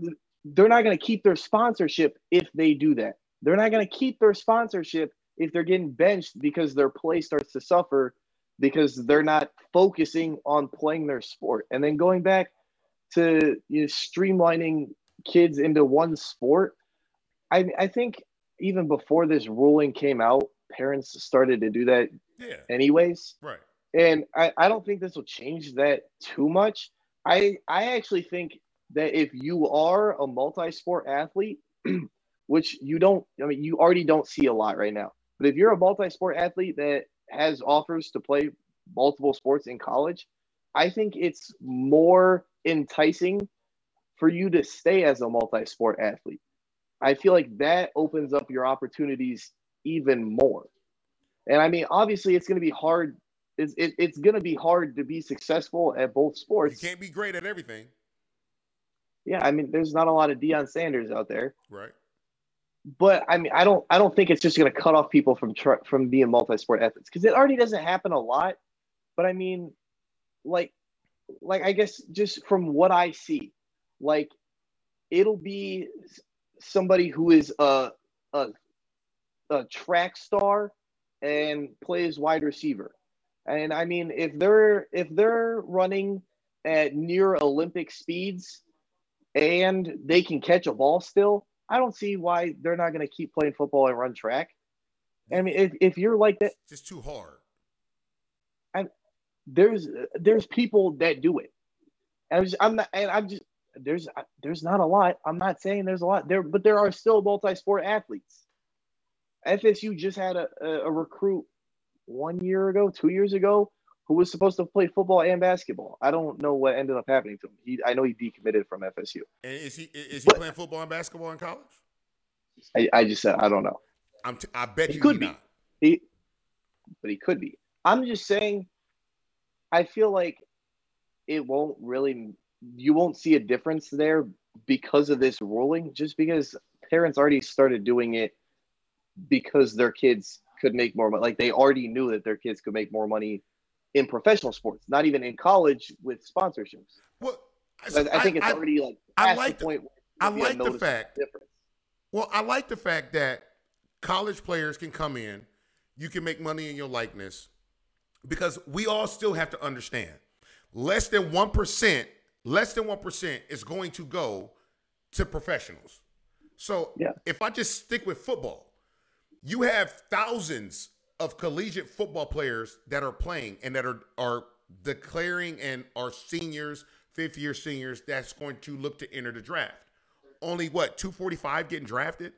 they're not going to keep their sponsorship if they do that. They're not going to keep their sponsorship if they're getting benched because their play starts to suffer because they're not focusing on playing their sport. And then going back to you know, streamlining kids into one sport, I, I think even before this ruling came out, parents started to do that yeah. anyways. Right. And I, I don't think this will change that too much. I I actually think that if you are a multi-sport athlete, which you don't, I mean, you already don't see a lot right now. But if you're a multi-sport athlete that has offers to play multiple sports in college, I think it's more enticing for you to stay as a multi sport athlete. I feel like that opens up your opportunities even more. And I mean, obviously, it's going to be hard. It's, it, it's going to be hard to be successful at both sports. You can't be great at everything. Yeah, I mean, there's not a lot of Deion Sanders out there. Right but I mean, I don't, I don't think it's just going to cut off people from tr- from being multi-sport athletes because it already doesn't happen a lot. But I mean, like, like I guess just from what I see, like, it'll be somebody who is a a, a track star and plays wide receiver. And I mean, if they're if they're running at near Olympic speeds and they can catch a ball still, I don't see why they're not going to keep playing football and run track. I mean, if, if you're like that, it's just too hard. And there's there's people that do it. And I'm just I'm not and I'm just there's there's not a lot. I'm not saying there's a lot there, but there are still multi-sport athletes. FSU just had a, a, a recruit one year ago, two years ago, who was supposed to play football and basketball. I don't know what ended up happening to him. He, I know he decommitted from FSU. And is he is he but, playing football and basketball in college? I, I just said I don't know. I'm t- I bet he you could be. Not. He, but he could be. I'm just saying. I feel like it won't really. You won't see a difference there because of this ruling. Just because parents already started doing it because their kids could make more money. Like they already knew that their kids could make more money in professional sports, not even in college with sponsorships. Well, I, I, think it's I, already like I like the, point. I like the fact. Difference. Well, I like the fact that college players can come in, you can make money in your likeness, because we all still have to understand less than one percent, less than one percent is going to go to professionals. So yeah. if I just stick with football, you have thousands of collegiate football players that are playing and that are are declaring and are seniors, fifth year seniors that's going to look to enter the draft. Only what 245 getting drafted,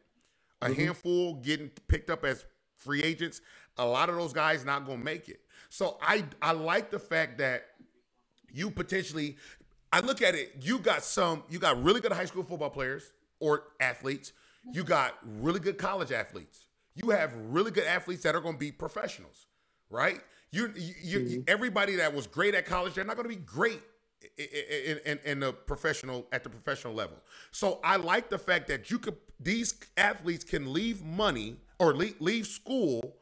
a mm-hmm. handful getting picked up as free agents. A lot of those guys not going to make it. So I I like the fact that you potentially I look at it, you got some you got really good high school football players or athletes. You got really good college athletes you have really good athletes that are going to be professionals, right? You, you, mm-hmm. everybody that was great at college, they're not going to be great in, in, in, the professional at the professional level. So I like the fact that you could these athletes can leave money or leave, leave school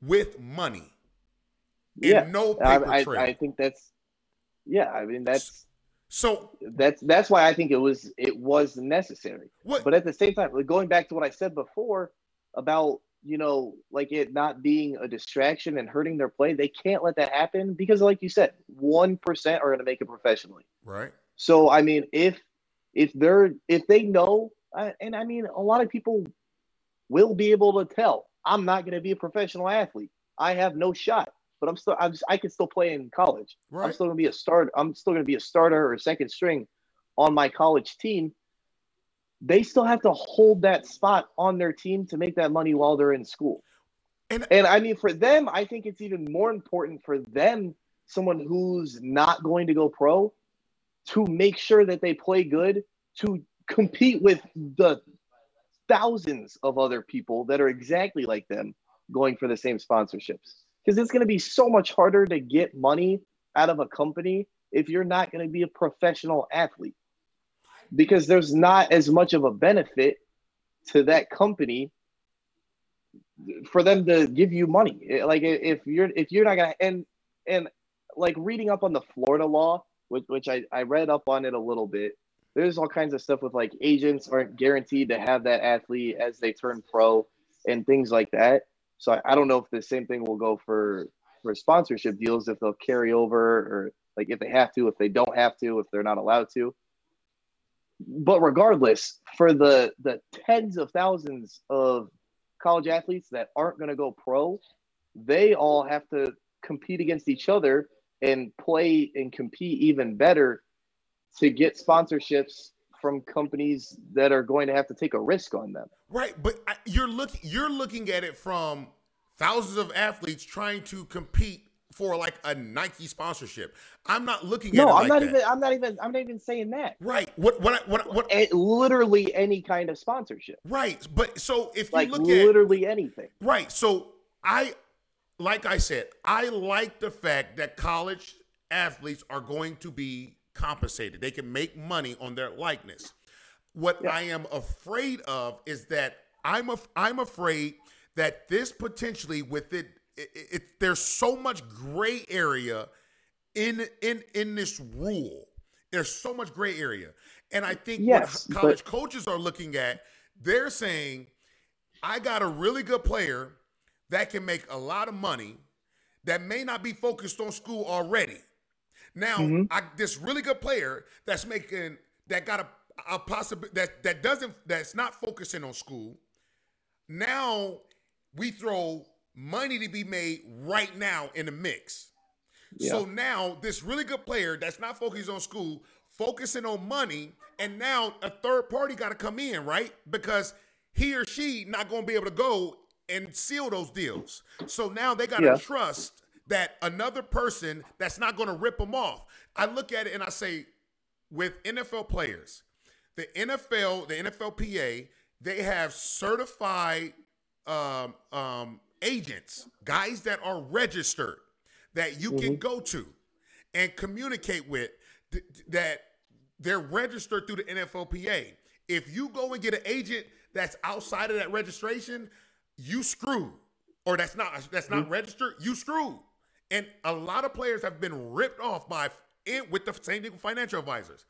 with money. Yeah, no paper I, trail. I, I think that's yeah. I mean that's so that's that's why I think it was it was necessary. What? But at the same time, going back to what I said before about you know, like it not being a distraction and hurting their play. They can't let that happen because, like you said, one percent are going to make it professionally. Right. So, I mean, if if they're if they know, and I mean, a lot of people will be able to tell. I'm not going to be a professional athlete. I have no shot, but I'm still I'm just, I can still play in college. Right. I'm still going to be a start. I'm still going to be a starter or second string on my college team they still have to hold that spot on their team to make that money while they're in school. And, and I mean, for them, I think it's even more important for them, someone who's not going to go pro, to make sure that they play good, to compete with the thousands of other people that are exactly like them going for the same sponsorships. Because it's going to be so much harder to get money out of a company if you're not going to be a professional athlete because there's not as much of a benefit to that company for them to give you money. Like if you're if you're not gonna and and like reading up on the Florida law, which which I, I read up on it a little bit. There's all kinds of stuff with like agents aren't guaranteed to have that athlete as they turn pro and things like that. So I, I don't know if the same thing will go for for sponsorship deals if they'll carry over or like if they have to, if they don't have to, if they're not allowed to but regardless, for the the tens of thousands of college athletes that aren't going to go pro, they all have to compete against each other and play and compete even better to get sponsorships from companies that are going to have to take a risk on them. Right, but you're looking you're looking at it from thousands of athletes trying to compete for like a Nike sponsorship. I'm not looking no, at No, I'm not that. even I'm not even I'm not even saying that. Right. What what what what it, literally any kind of sponsorship. Right. But so if you look literally at literally anything. Right. So I like I said, I like the fact that college athletes are going to be compensated. They can make money on their likeness. What yeah. I am afraid of is that I'm I'm afraid that this potentially with it it, it, there's so much gray area in in in this rule. There's so much gray area, and I think yes, what college but- coaches are looking at, they're saying, I got a really good player that can make a lot of money that may not be focused on school already. Now, mm-hmm. I, this really good player that's making that got a a possibility that that doesn't that's not focusing on school. Now we throw money to be made right now in the mix. Yeah. So now this really good player that's not focused on school, focusing on money, and now a third party got to come in, right? Because he or she not going to be able to go and seal those deals. So now they got to yeah. trust that another person that's not going to rip them off. I look at it and I say, with NFL players, the NFL, the NFLPA, they have certified um, um, agents, guys that are registered that you mm-hmm. can go to and communicate with th- that they're registered through the NFLPA. If you go and get an agent that's outside of that registration, you screw. Or that's not that's not mm-hmm. registered, you screw. And a lot of players have been ripped off by with the same thing with financial advisors.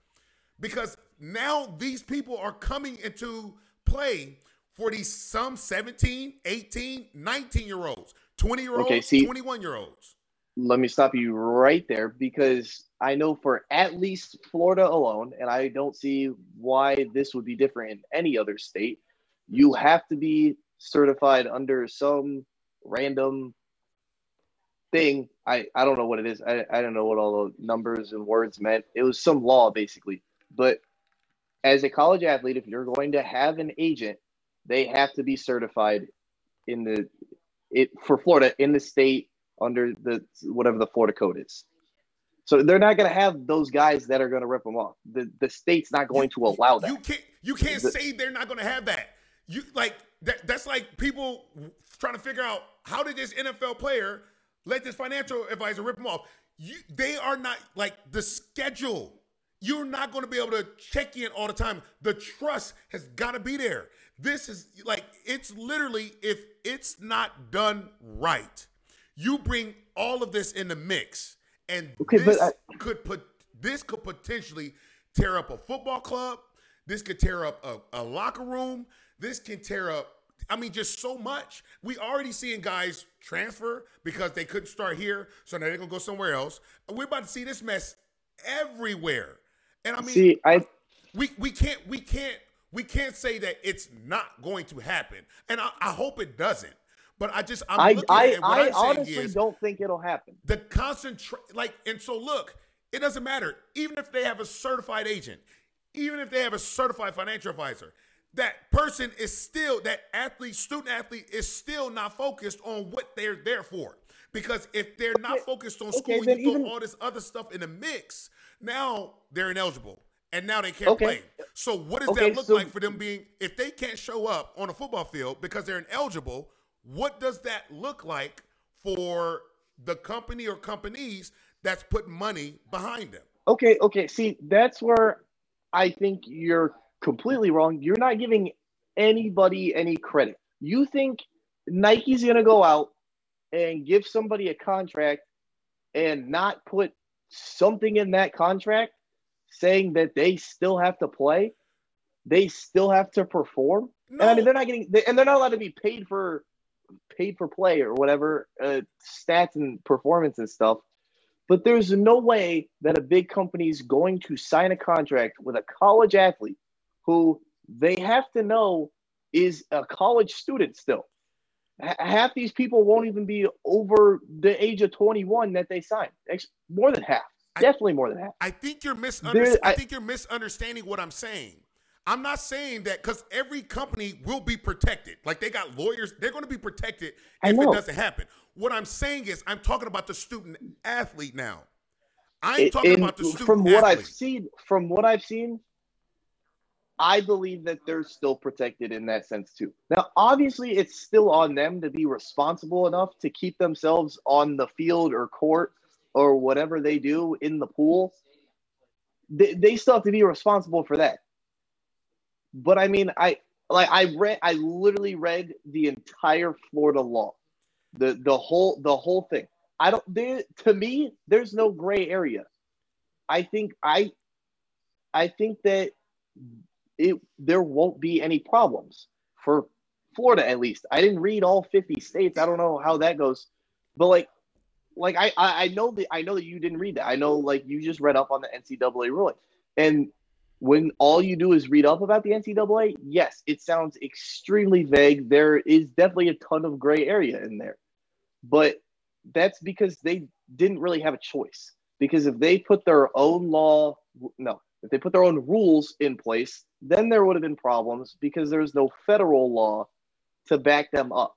Because now these people are coming into play for these some 17, 18, 19 year olds, 20 year olds, okay, see, 21 year olds. Let me stop you right there because I know for at least Florida alone, and I don't see why this would be different in any other state, you have to be certified under some random thing. I, I don't know what it is. I, I don't know what all the numbers and words meant. It was some law basically. But as a college athlete, if you're going to have an agent, they have to be certified in the it for Florida in the state under the whatever the Florida code is. So they're not going to have those guys that are going to rip them off. The the state's not going to allow that. You can't you can't the, say they're not going to have that. You like that that's like people trying to figure out how did this NFL player let this financial advisor rip them off. You, they are not like the schedule. You're not going to be able to check in all the time. The trust has got to be there. This is like it's literally if it's not done right, you bring all of this in the mix, and okay, this I, could put this could potentially tear up a football club. This could tear up a, a locker room. This can tear up I mean, just so much. We already seeing guys transfer because they couldn't start here, so now they're gonna go somewhere else. We're about to see this mess everywhere. And I mean, see, I we we can't we can't we can't say that it's not going to happen, and I, I hope it doesn't. But I just I'm I looking I, at I, I honestly don't think it'll happen. The concentrate like, and so look, it doesn't matter. Even if they have a certified agent, even if they have a certified financial advisor, that person is still that athlete, student athlete is still not focused on what they're there for. Because if they're not focused on school, okay, you throw all this other stuff in the mix. Now they're ineligible, and now they can't okay. play. So what does okay, that look so, like for them being if they can't show up on a football field because they're ineligible? What does that look like for the company or companies that's putting money behind them? Okay, okay. See, that's where I think you're completely wrong. You're not giving anybody any credit. You think Nike's going to go out and give somebody a contract and not put something in that contract saying that they still have to play, they still have to perform. No. And I mean, they're not getting, and they're not allowed to be paid for paid for play or whatever uh, stats and performance and stuff. But there's no way that a big company is going to sign a contract with a college athlete who they have to know is a college student still. H- half these people won't even be over the age of 21 that they signed. More than half. I, Definitely more than half. I think you're misunderstanding. I, I think you're misunderstanding what I'm saying. I'm not saying that because every company will be protected. Like they got lawyers, they're going to be protected if it doesn't happen. What I'm saying is, I'm talking about the student athlete now. I'm talking about the student. From what athlete. I've seen, from what I've seen, I believe that they're still protected in that sense too. Now, obviously, it's still on them to be responsible enough to keep themselves on the field or court or whatever they do in the pool. They, they still have to be responsible for that. But I mean, I like I read, I literally read the entire Florida law, the the whole the whole thing. I don't. There, to me, there's no gray area. I think I, I think that it there won't be any problems for Florida at least. I didn't read all 50 states. I don't know how that goes. But like like I I know that I know that you didn't read that. I know like you just read up on the NCAA ruling. And when all you do is read up about the NCAA, yes, it sounds extremely vague. There is definitely a ton of gray area in there. But that's because they didn't really have a choice. Because if they put their own law, no, if they put their own rules in place, then there would have been problems because there's no federal law to back them up.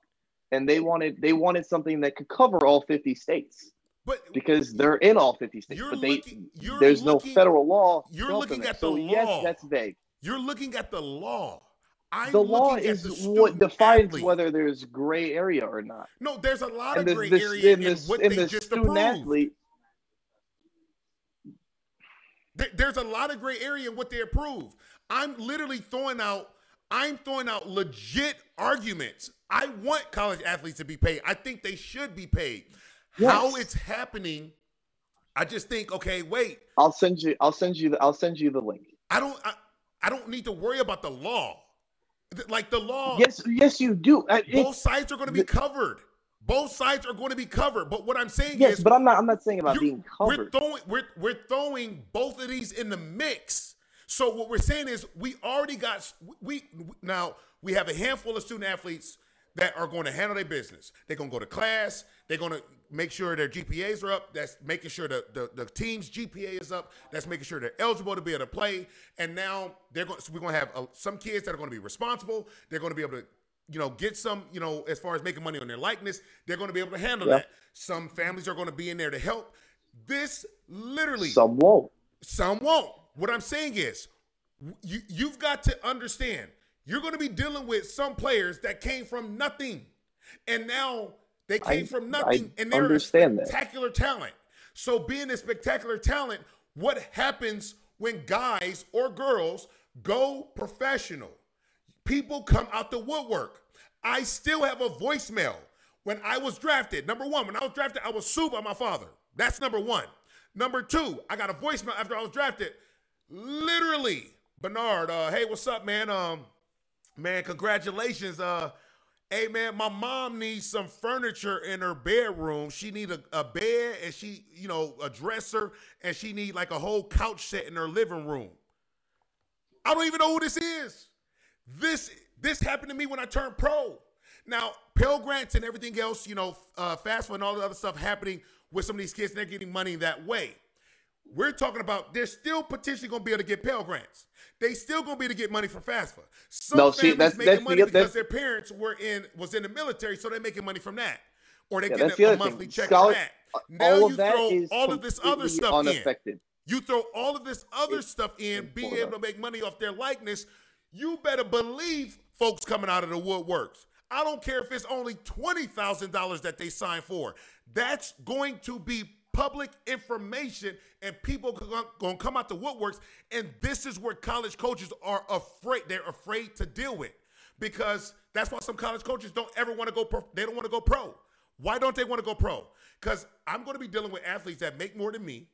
And they wanted they wanted something that could cover all 50 states. But because they're in all 50 states, but they looking, there's looking, no federal law. You're looking at the so law. Yes, that's vague. You're looking at the law. I'm the law is the what defines athlete. whether there's gray area or not. No, there's a lot and of gray the, area in, the, in what in they the just student approved. athlete. There's a lot of gray area in what they approve. I'm literally throwing out. I'm throwing out legit arguments. I want college athletes to be paid. I think they should be paid. Yes. How it's happening, I just think, okay, wait. I'll send you. I'll send you. The, I'll send you the link. I don't. I, I don't need to worry about the law. Like the law. Yes, yes, you do. Both sides are going to be covered. Both sides are going to be covered. But what I'm saying yes, is, but I'm not. I'm not saying about being covered. We're throwing. We're we're throwing both of these in the mix. So what we're saying is, we already got. We now we have a handful of student athletes that are going to handle their business. They're going to go to class. They're going to make sure their GPAs are up. That's making sure the, the, the team's GPA is up. That's making sure they're eligible to be able to play. And now they're going. So we're going to have uh, some kids that are going to be responsible. They're going to be able to, you know, get some, you know, as far as making money on their likeness. They're going to be able to handle that. Some families are going to be in there to help. This literally. Some won't. Some won't. What I'm saying is, you you've got to understand. You're going to be dealing with some players that came from nothing, and now they came I, from nothing I and they're a spectacular that. talent. So being a spectacular talent, what happens when guys or girls go professional? People come out the woodwork. I still have a voicemail. When I was drafted, number one, when I was drafted, I was sued by my father. That's number one. Number two, I got a voicemail after I was drafted. Literally, Bernard, uh, hey, what's up, man? Um, man, congratulations. Uh, Hey man, my mom needs some furniture in her bedroom. She need a, a bed and she, you know, a dresser, and she need like a whole couch set in her living room. I don't even know who this is. This this happened to me when I turned pro. Now, Pell Grants and everything else, you know, uh, FAFSA and all the other stuff happening with some of these kids, and they're getting money that way. We're talking about they're still potentially going to be able to get Pell Grants. They still going to be able to get money from FAFSA. Some no, see, that's, making that's money the, because their parents were in was in the military, so they're making money from that, or they yeah, get a, a monthly check Scholar, from that. Uh, now you throw all of this other stuff unaffected. in. You throw all of this other it's, stuff in, being able to make money off their likeness. You better believe folks coming out of the woodworks. I don't care if it's only twenty thousand dollars that they sign for. That's going to be public information and people to come out the woodworks. And this is where college coaches are afraid they're afraid to deal with. Because that's why some college coaches don't ever want to go pro they don't want to go pro. Why don't they want to go pro? Because i'm going to be dealing with athletes that make more than me.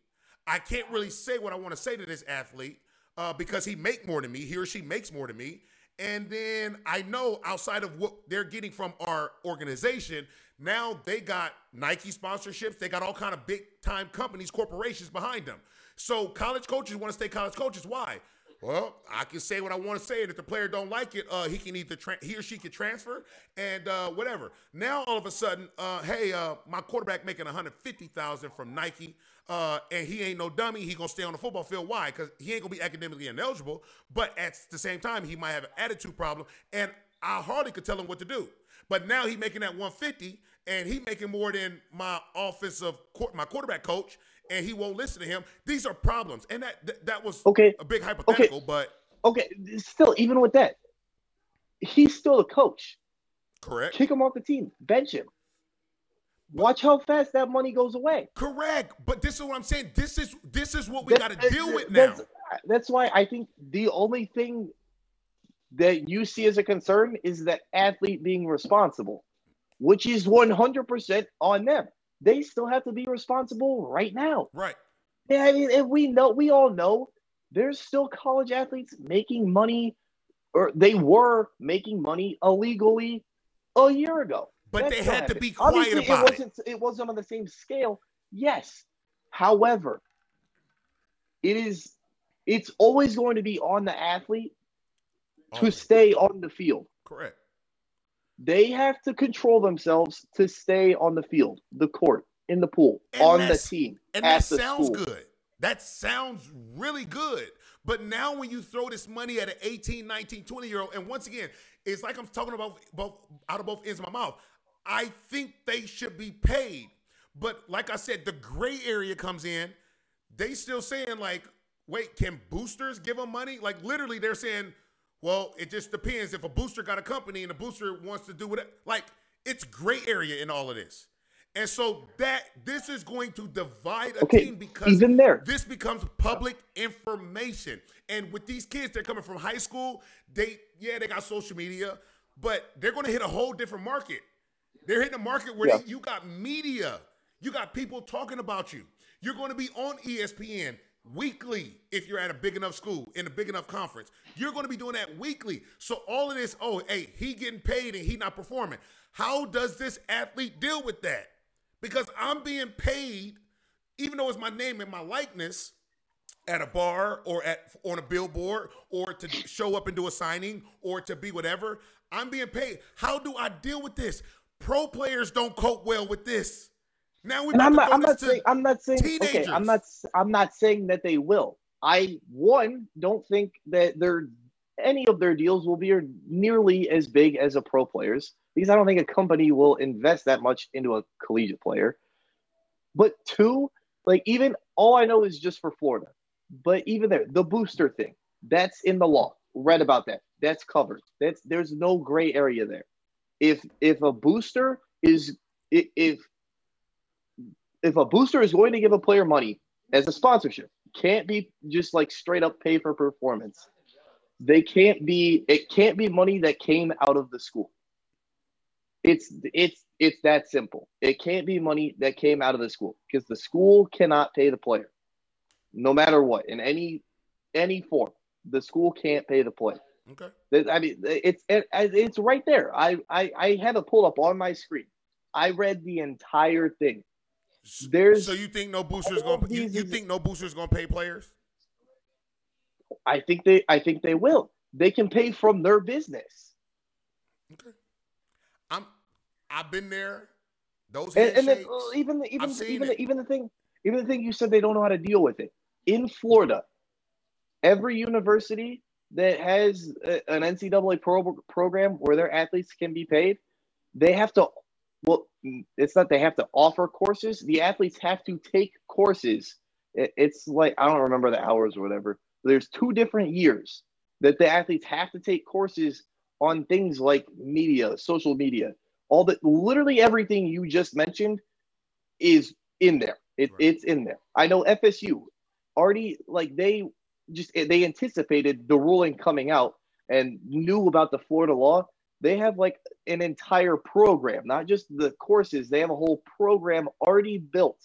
I can't really say what i want to say to this athlete uh, because he make more than me he or she makes more than me. And then i know outside of what they're getting from our organization now they got Nike sponsorships. They got all kind of big time companies, corporations behind them. So college coaches want to stay college coaches. Why? Well, I can say what I want to say, and if the player don't like it, uh, he can either tra- he or she can transfer and uh, whatever. Now all of a sudden, uh, hey, uh, my quarterback making one hundred fifty thousand from Nike, uh, and he ain't no dummy. He gonna stay on the football field. Why? Because he ain't gonna be academically ineligible, but at the same time, he might have an attitude problem, and I hardly could tell him what to do. But now he making that 150, and he making more than my offensive my quarterback coach, and he won't listen to him. These are problems, and that that, that was okay. a big hypothetical, okay. but okay, still even with that, he's still a coach. Correct. Kick him off the team, bench him. Watch how fast that money goes away. Correct, but this is what I'm saying. This is this is what we got to deal with now. That's, that's why I think the only thing that you see as a concern is the athlete being responsible which is 100% on them. They still have to be responsible right now. Right. Yeah, I mean, and we know, we all know there's still college athletes making money, or they were making money illegally a year ago. But That's they had to be quiet Obviously, about it. Wasn't, it wasn't on the same scale. Yes. However, it is it's always going to be on the athlete to stay on the field. Correct. They have to control themselves to stay on the field, the court, in the pool, and on the team. And that sounds school. good. That sounds really good. But now when you throw this money at an 18, 19, 20 year old, and once again, it's like I'm talking about both out of both ends of my mouth. I think they should be paid. But like I said, the gray area comes in. They still saying like, wait, can boosters give them money? Like literally, they're saying, well, it just depends. If a booster got a company and a booster wants to do whatever, like it's gray area in all of this. And so that this is going to divide a okay, team because even there. this becomes public information. And with these kids, they're coming from high school. They yeah, they got social media, but they're going to hit a whole different market. They're hitting a market where yeah. they, you got media, you got people talking about you. You're going to be on ESPN weekly if you're at a big enough school in a big enough conference. You're going to be doing that weekly. So all of this, oh, hey, he getting paid and he not performing. How does this athlete deal with that? Because I'm being paid, even though it's my name and my likeness, at a bar or at on a billboard or to show up and do a signing or to be whatever. I'm being paid. How do I deal with this? Pro players don't cope well with this. Now we. I'm not. I'm not saying. I'm not saying. Teenagers. Okay. I'm not. I'm not saying that they will. I one don't think that their any of their deals will be nearly as big as a pro players because I don't think a company will invest that much into a collegiate player. But two, like even all I know is just for Florida. But even there, the booster thing, that's in the law. Read about that. That's covered. That's there's no gray area there. If if a booster is if if a booster is going to give a player money as a sponsorship, can't be just like straight up pay for performance. They can't be it can't be money that came out of the school. It's it's it's that simple. It can't be money that came out of the school because the school cannot pay the player. No matter what, in any any form, the school can't pay the player. Okay. I mean, it's it, it's right there. I, I I have it pulled up on my screen. I read the entire thing. There's so you think no boosters going you, you think no boosters going to pay players? I think they I think they will. They can pay from their business. Okay. I'm I've been there. Those and, and then, uh, even the, even even the, even the thing even the thing you said they don't know how to deal with it in Florida. Every university that has a, an NCAA pro, program where their athletes can be paid, they have to well, it's not they have to offer courses. The athletes have to take courses. it's like I don't remember the hours or whatever. There's two different years that the athletes have to take courses on things like media, social media, all that. Literally everything you just mentioned is in there. It, right. It's in there. I know FSU already like they just they anticipated the ruling coming out and knew about the Florida law they have like an entire program, not just the courses. They have a whole program already built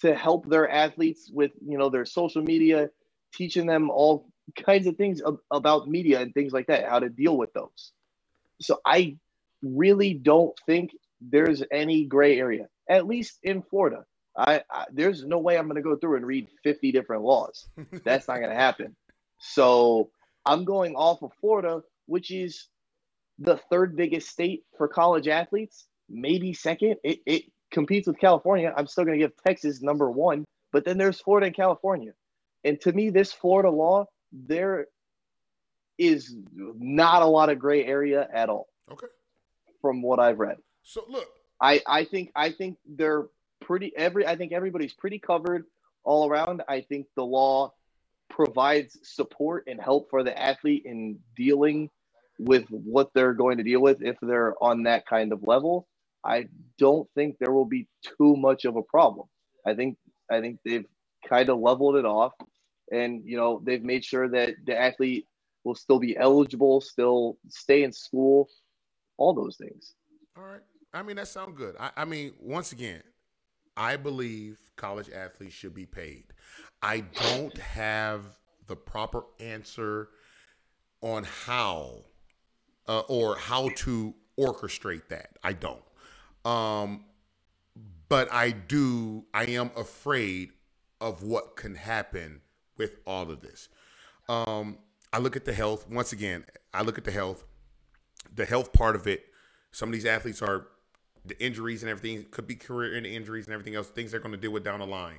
to help their athletes with, you know, their social media, teaching them all kinds of things about media and things like that, how to deal with those. So I really don't think there's any gray area, at least in Florida. I, I there's no way I'm going to go through and read 50 different laws. That's not going to happen. So I'm going off of Florida, which is the third biggest state for college athletes, maybe second. It, it competes with California. I'm still going to give Texas number one, but then there's Florida and California. And to me, this Florida law, there is not a lot of gray area at all. Okay. From what I've read. So look, I, I think I think they're pretty every I think everybody's pretty covered all around. I think the law provides support and help for the athlete in dealing with what they're going to deal with if they're on that kind of level, I don't think there will be too much of a problem. I think I think they've kind of leveled it off, and you know they've made sure that the athlete will still be eligible, still stay in school, all those things. All right. I mean that sounds good. I, I mean, once again, I believe college athletes should be paid. I don't have the proper answer on how uh, or how to orchestrate that. I don't. Um, but I do, I am afraid of what can happen with all of this. Um, I look at the health, once again, I look at the health, the health part of it. Some of these athletes are, the injuries and everything could be career injuries and everything else, things they're going to deal with down the line.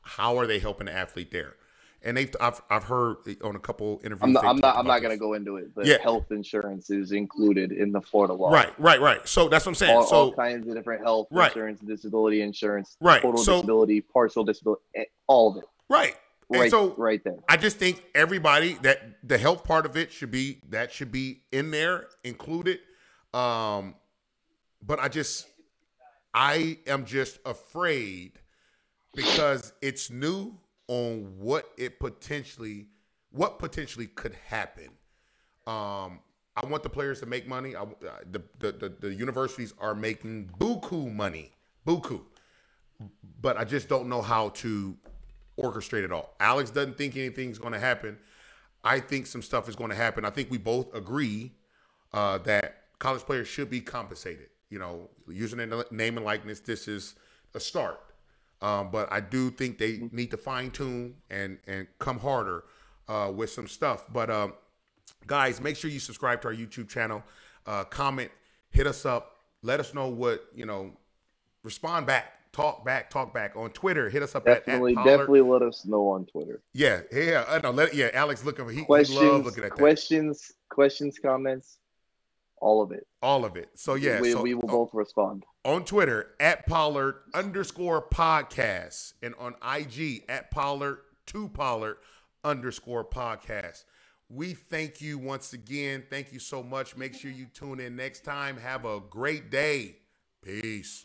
How are they helping the athlete there? And they've I've, I've heard on a couple interviews. I'm not. I'm not, I'm not going to go into it, but Yeah. health insurance is included in the Florida law. Right, right, right. So that's what I'm saying. All, so all kinds of different health Right. insurance, disability insurance, Right. total So- disability, partial disability, eh, all of it. right, and Right, so right there. I just think everybody that the health part of it should be that should be in there included. Um, but I just I am just afraid because it's new on what it potentially what potentially could happen. Um, I want the players to make money. I, uh, the, the the the universities are making buku money, buku, but I just don't know how to orchestrate it all. Alex doesn't think anything's going to happen. I think some stuff is going to happen. I think we both agree uh, that college players should be compensated. You know, using their name and likeness, this is a start. Um, but I do think they need to fine tune and and come harder uh, with some stuff. But um, guys, make sure you subscribe to our YouTube channel, uh, comment, hit us up, let us know what you know, respond back, talk back, talk back on Twitter. Hit us up Definitely, at, at definitely let us know on Twitter. Yeah, yeah, I know. Let, yeah, Alex looking for he, he Questions, love looking at that. questions, questions, comments, all of it. All of it. So yeah, we, so we will both respond. on Twitter at Pollard underscore podcast and on IG at Pollard to Pollard underscore podcast. We thank you once again. Thank you so much. Make sure you tune in next time. Have a great day. Peace.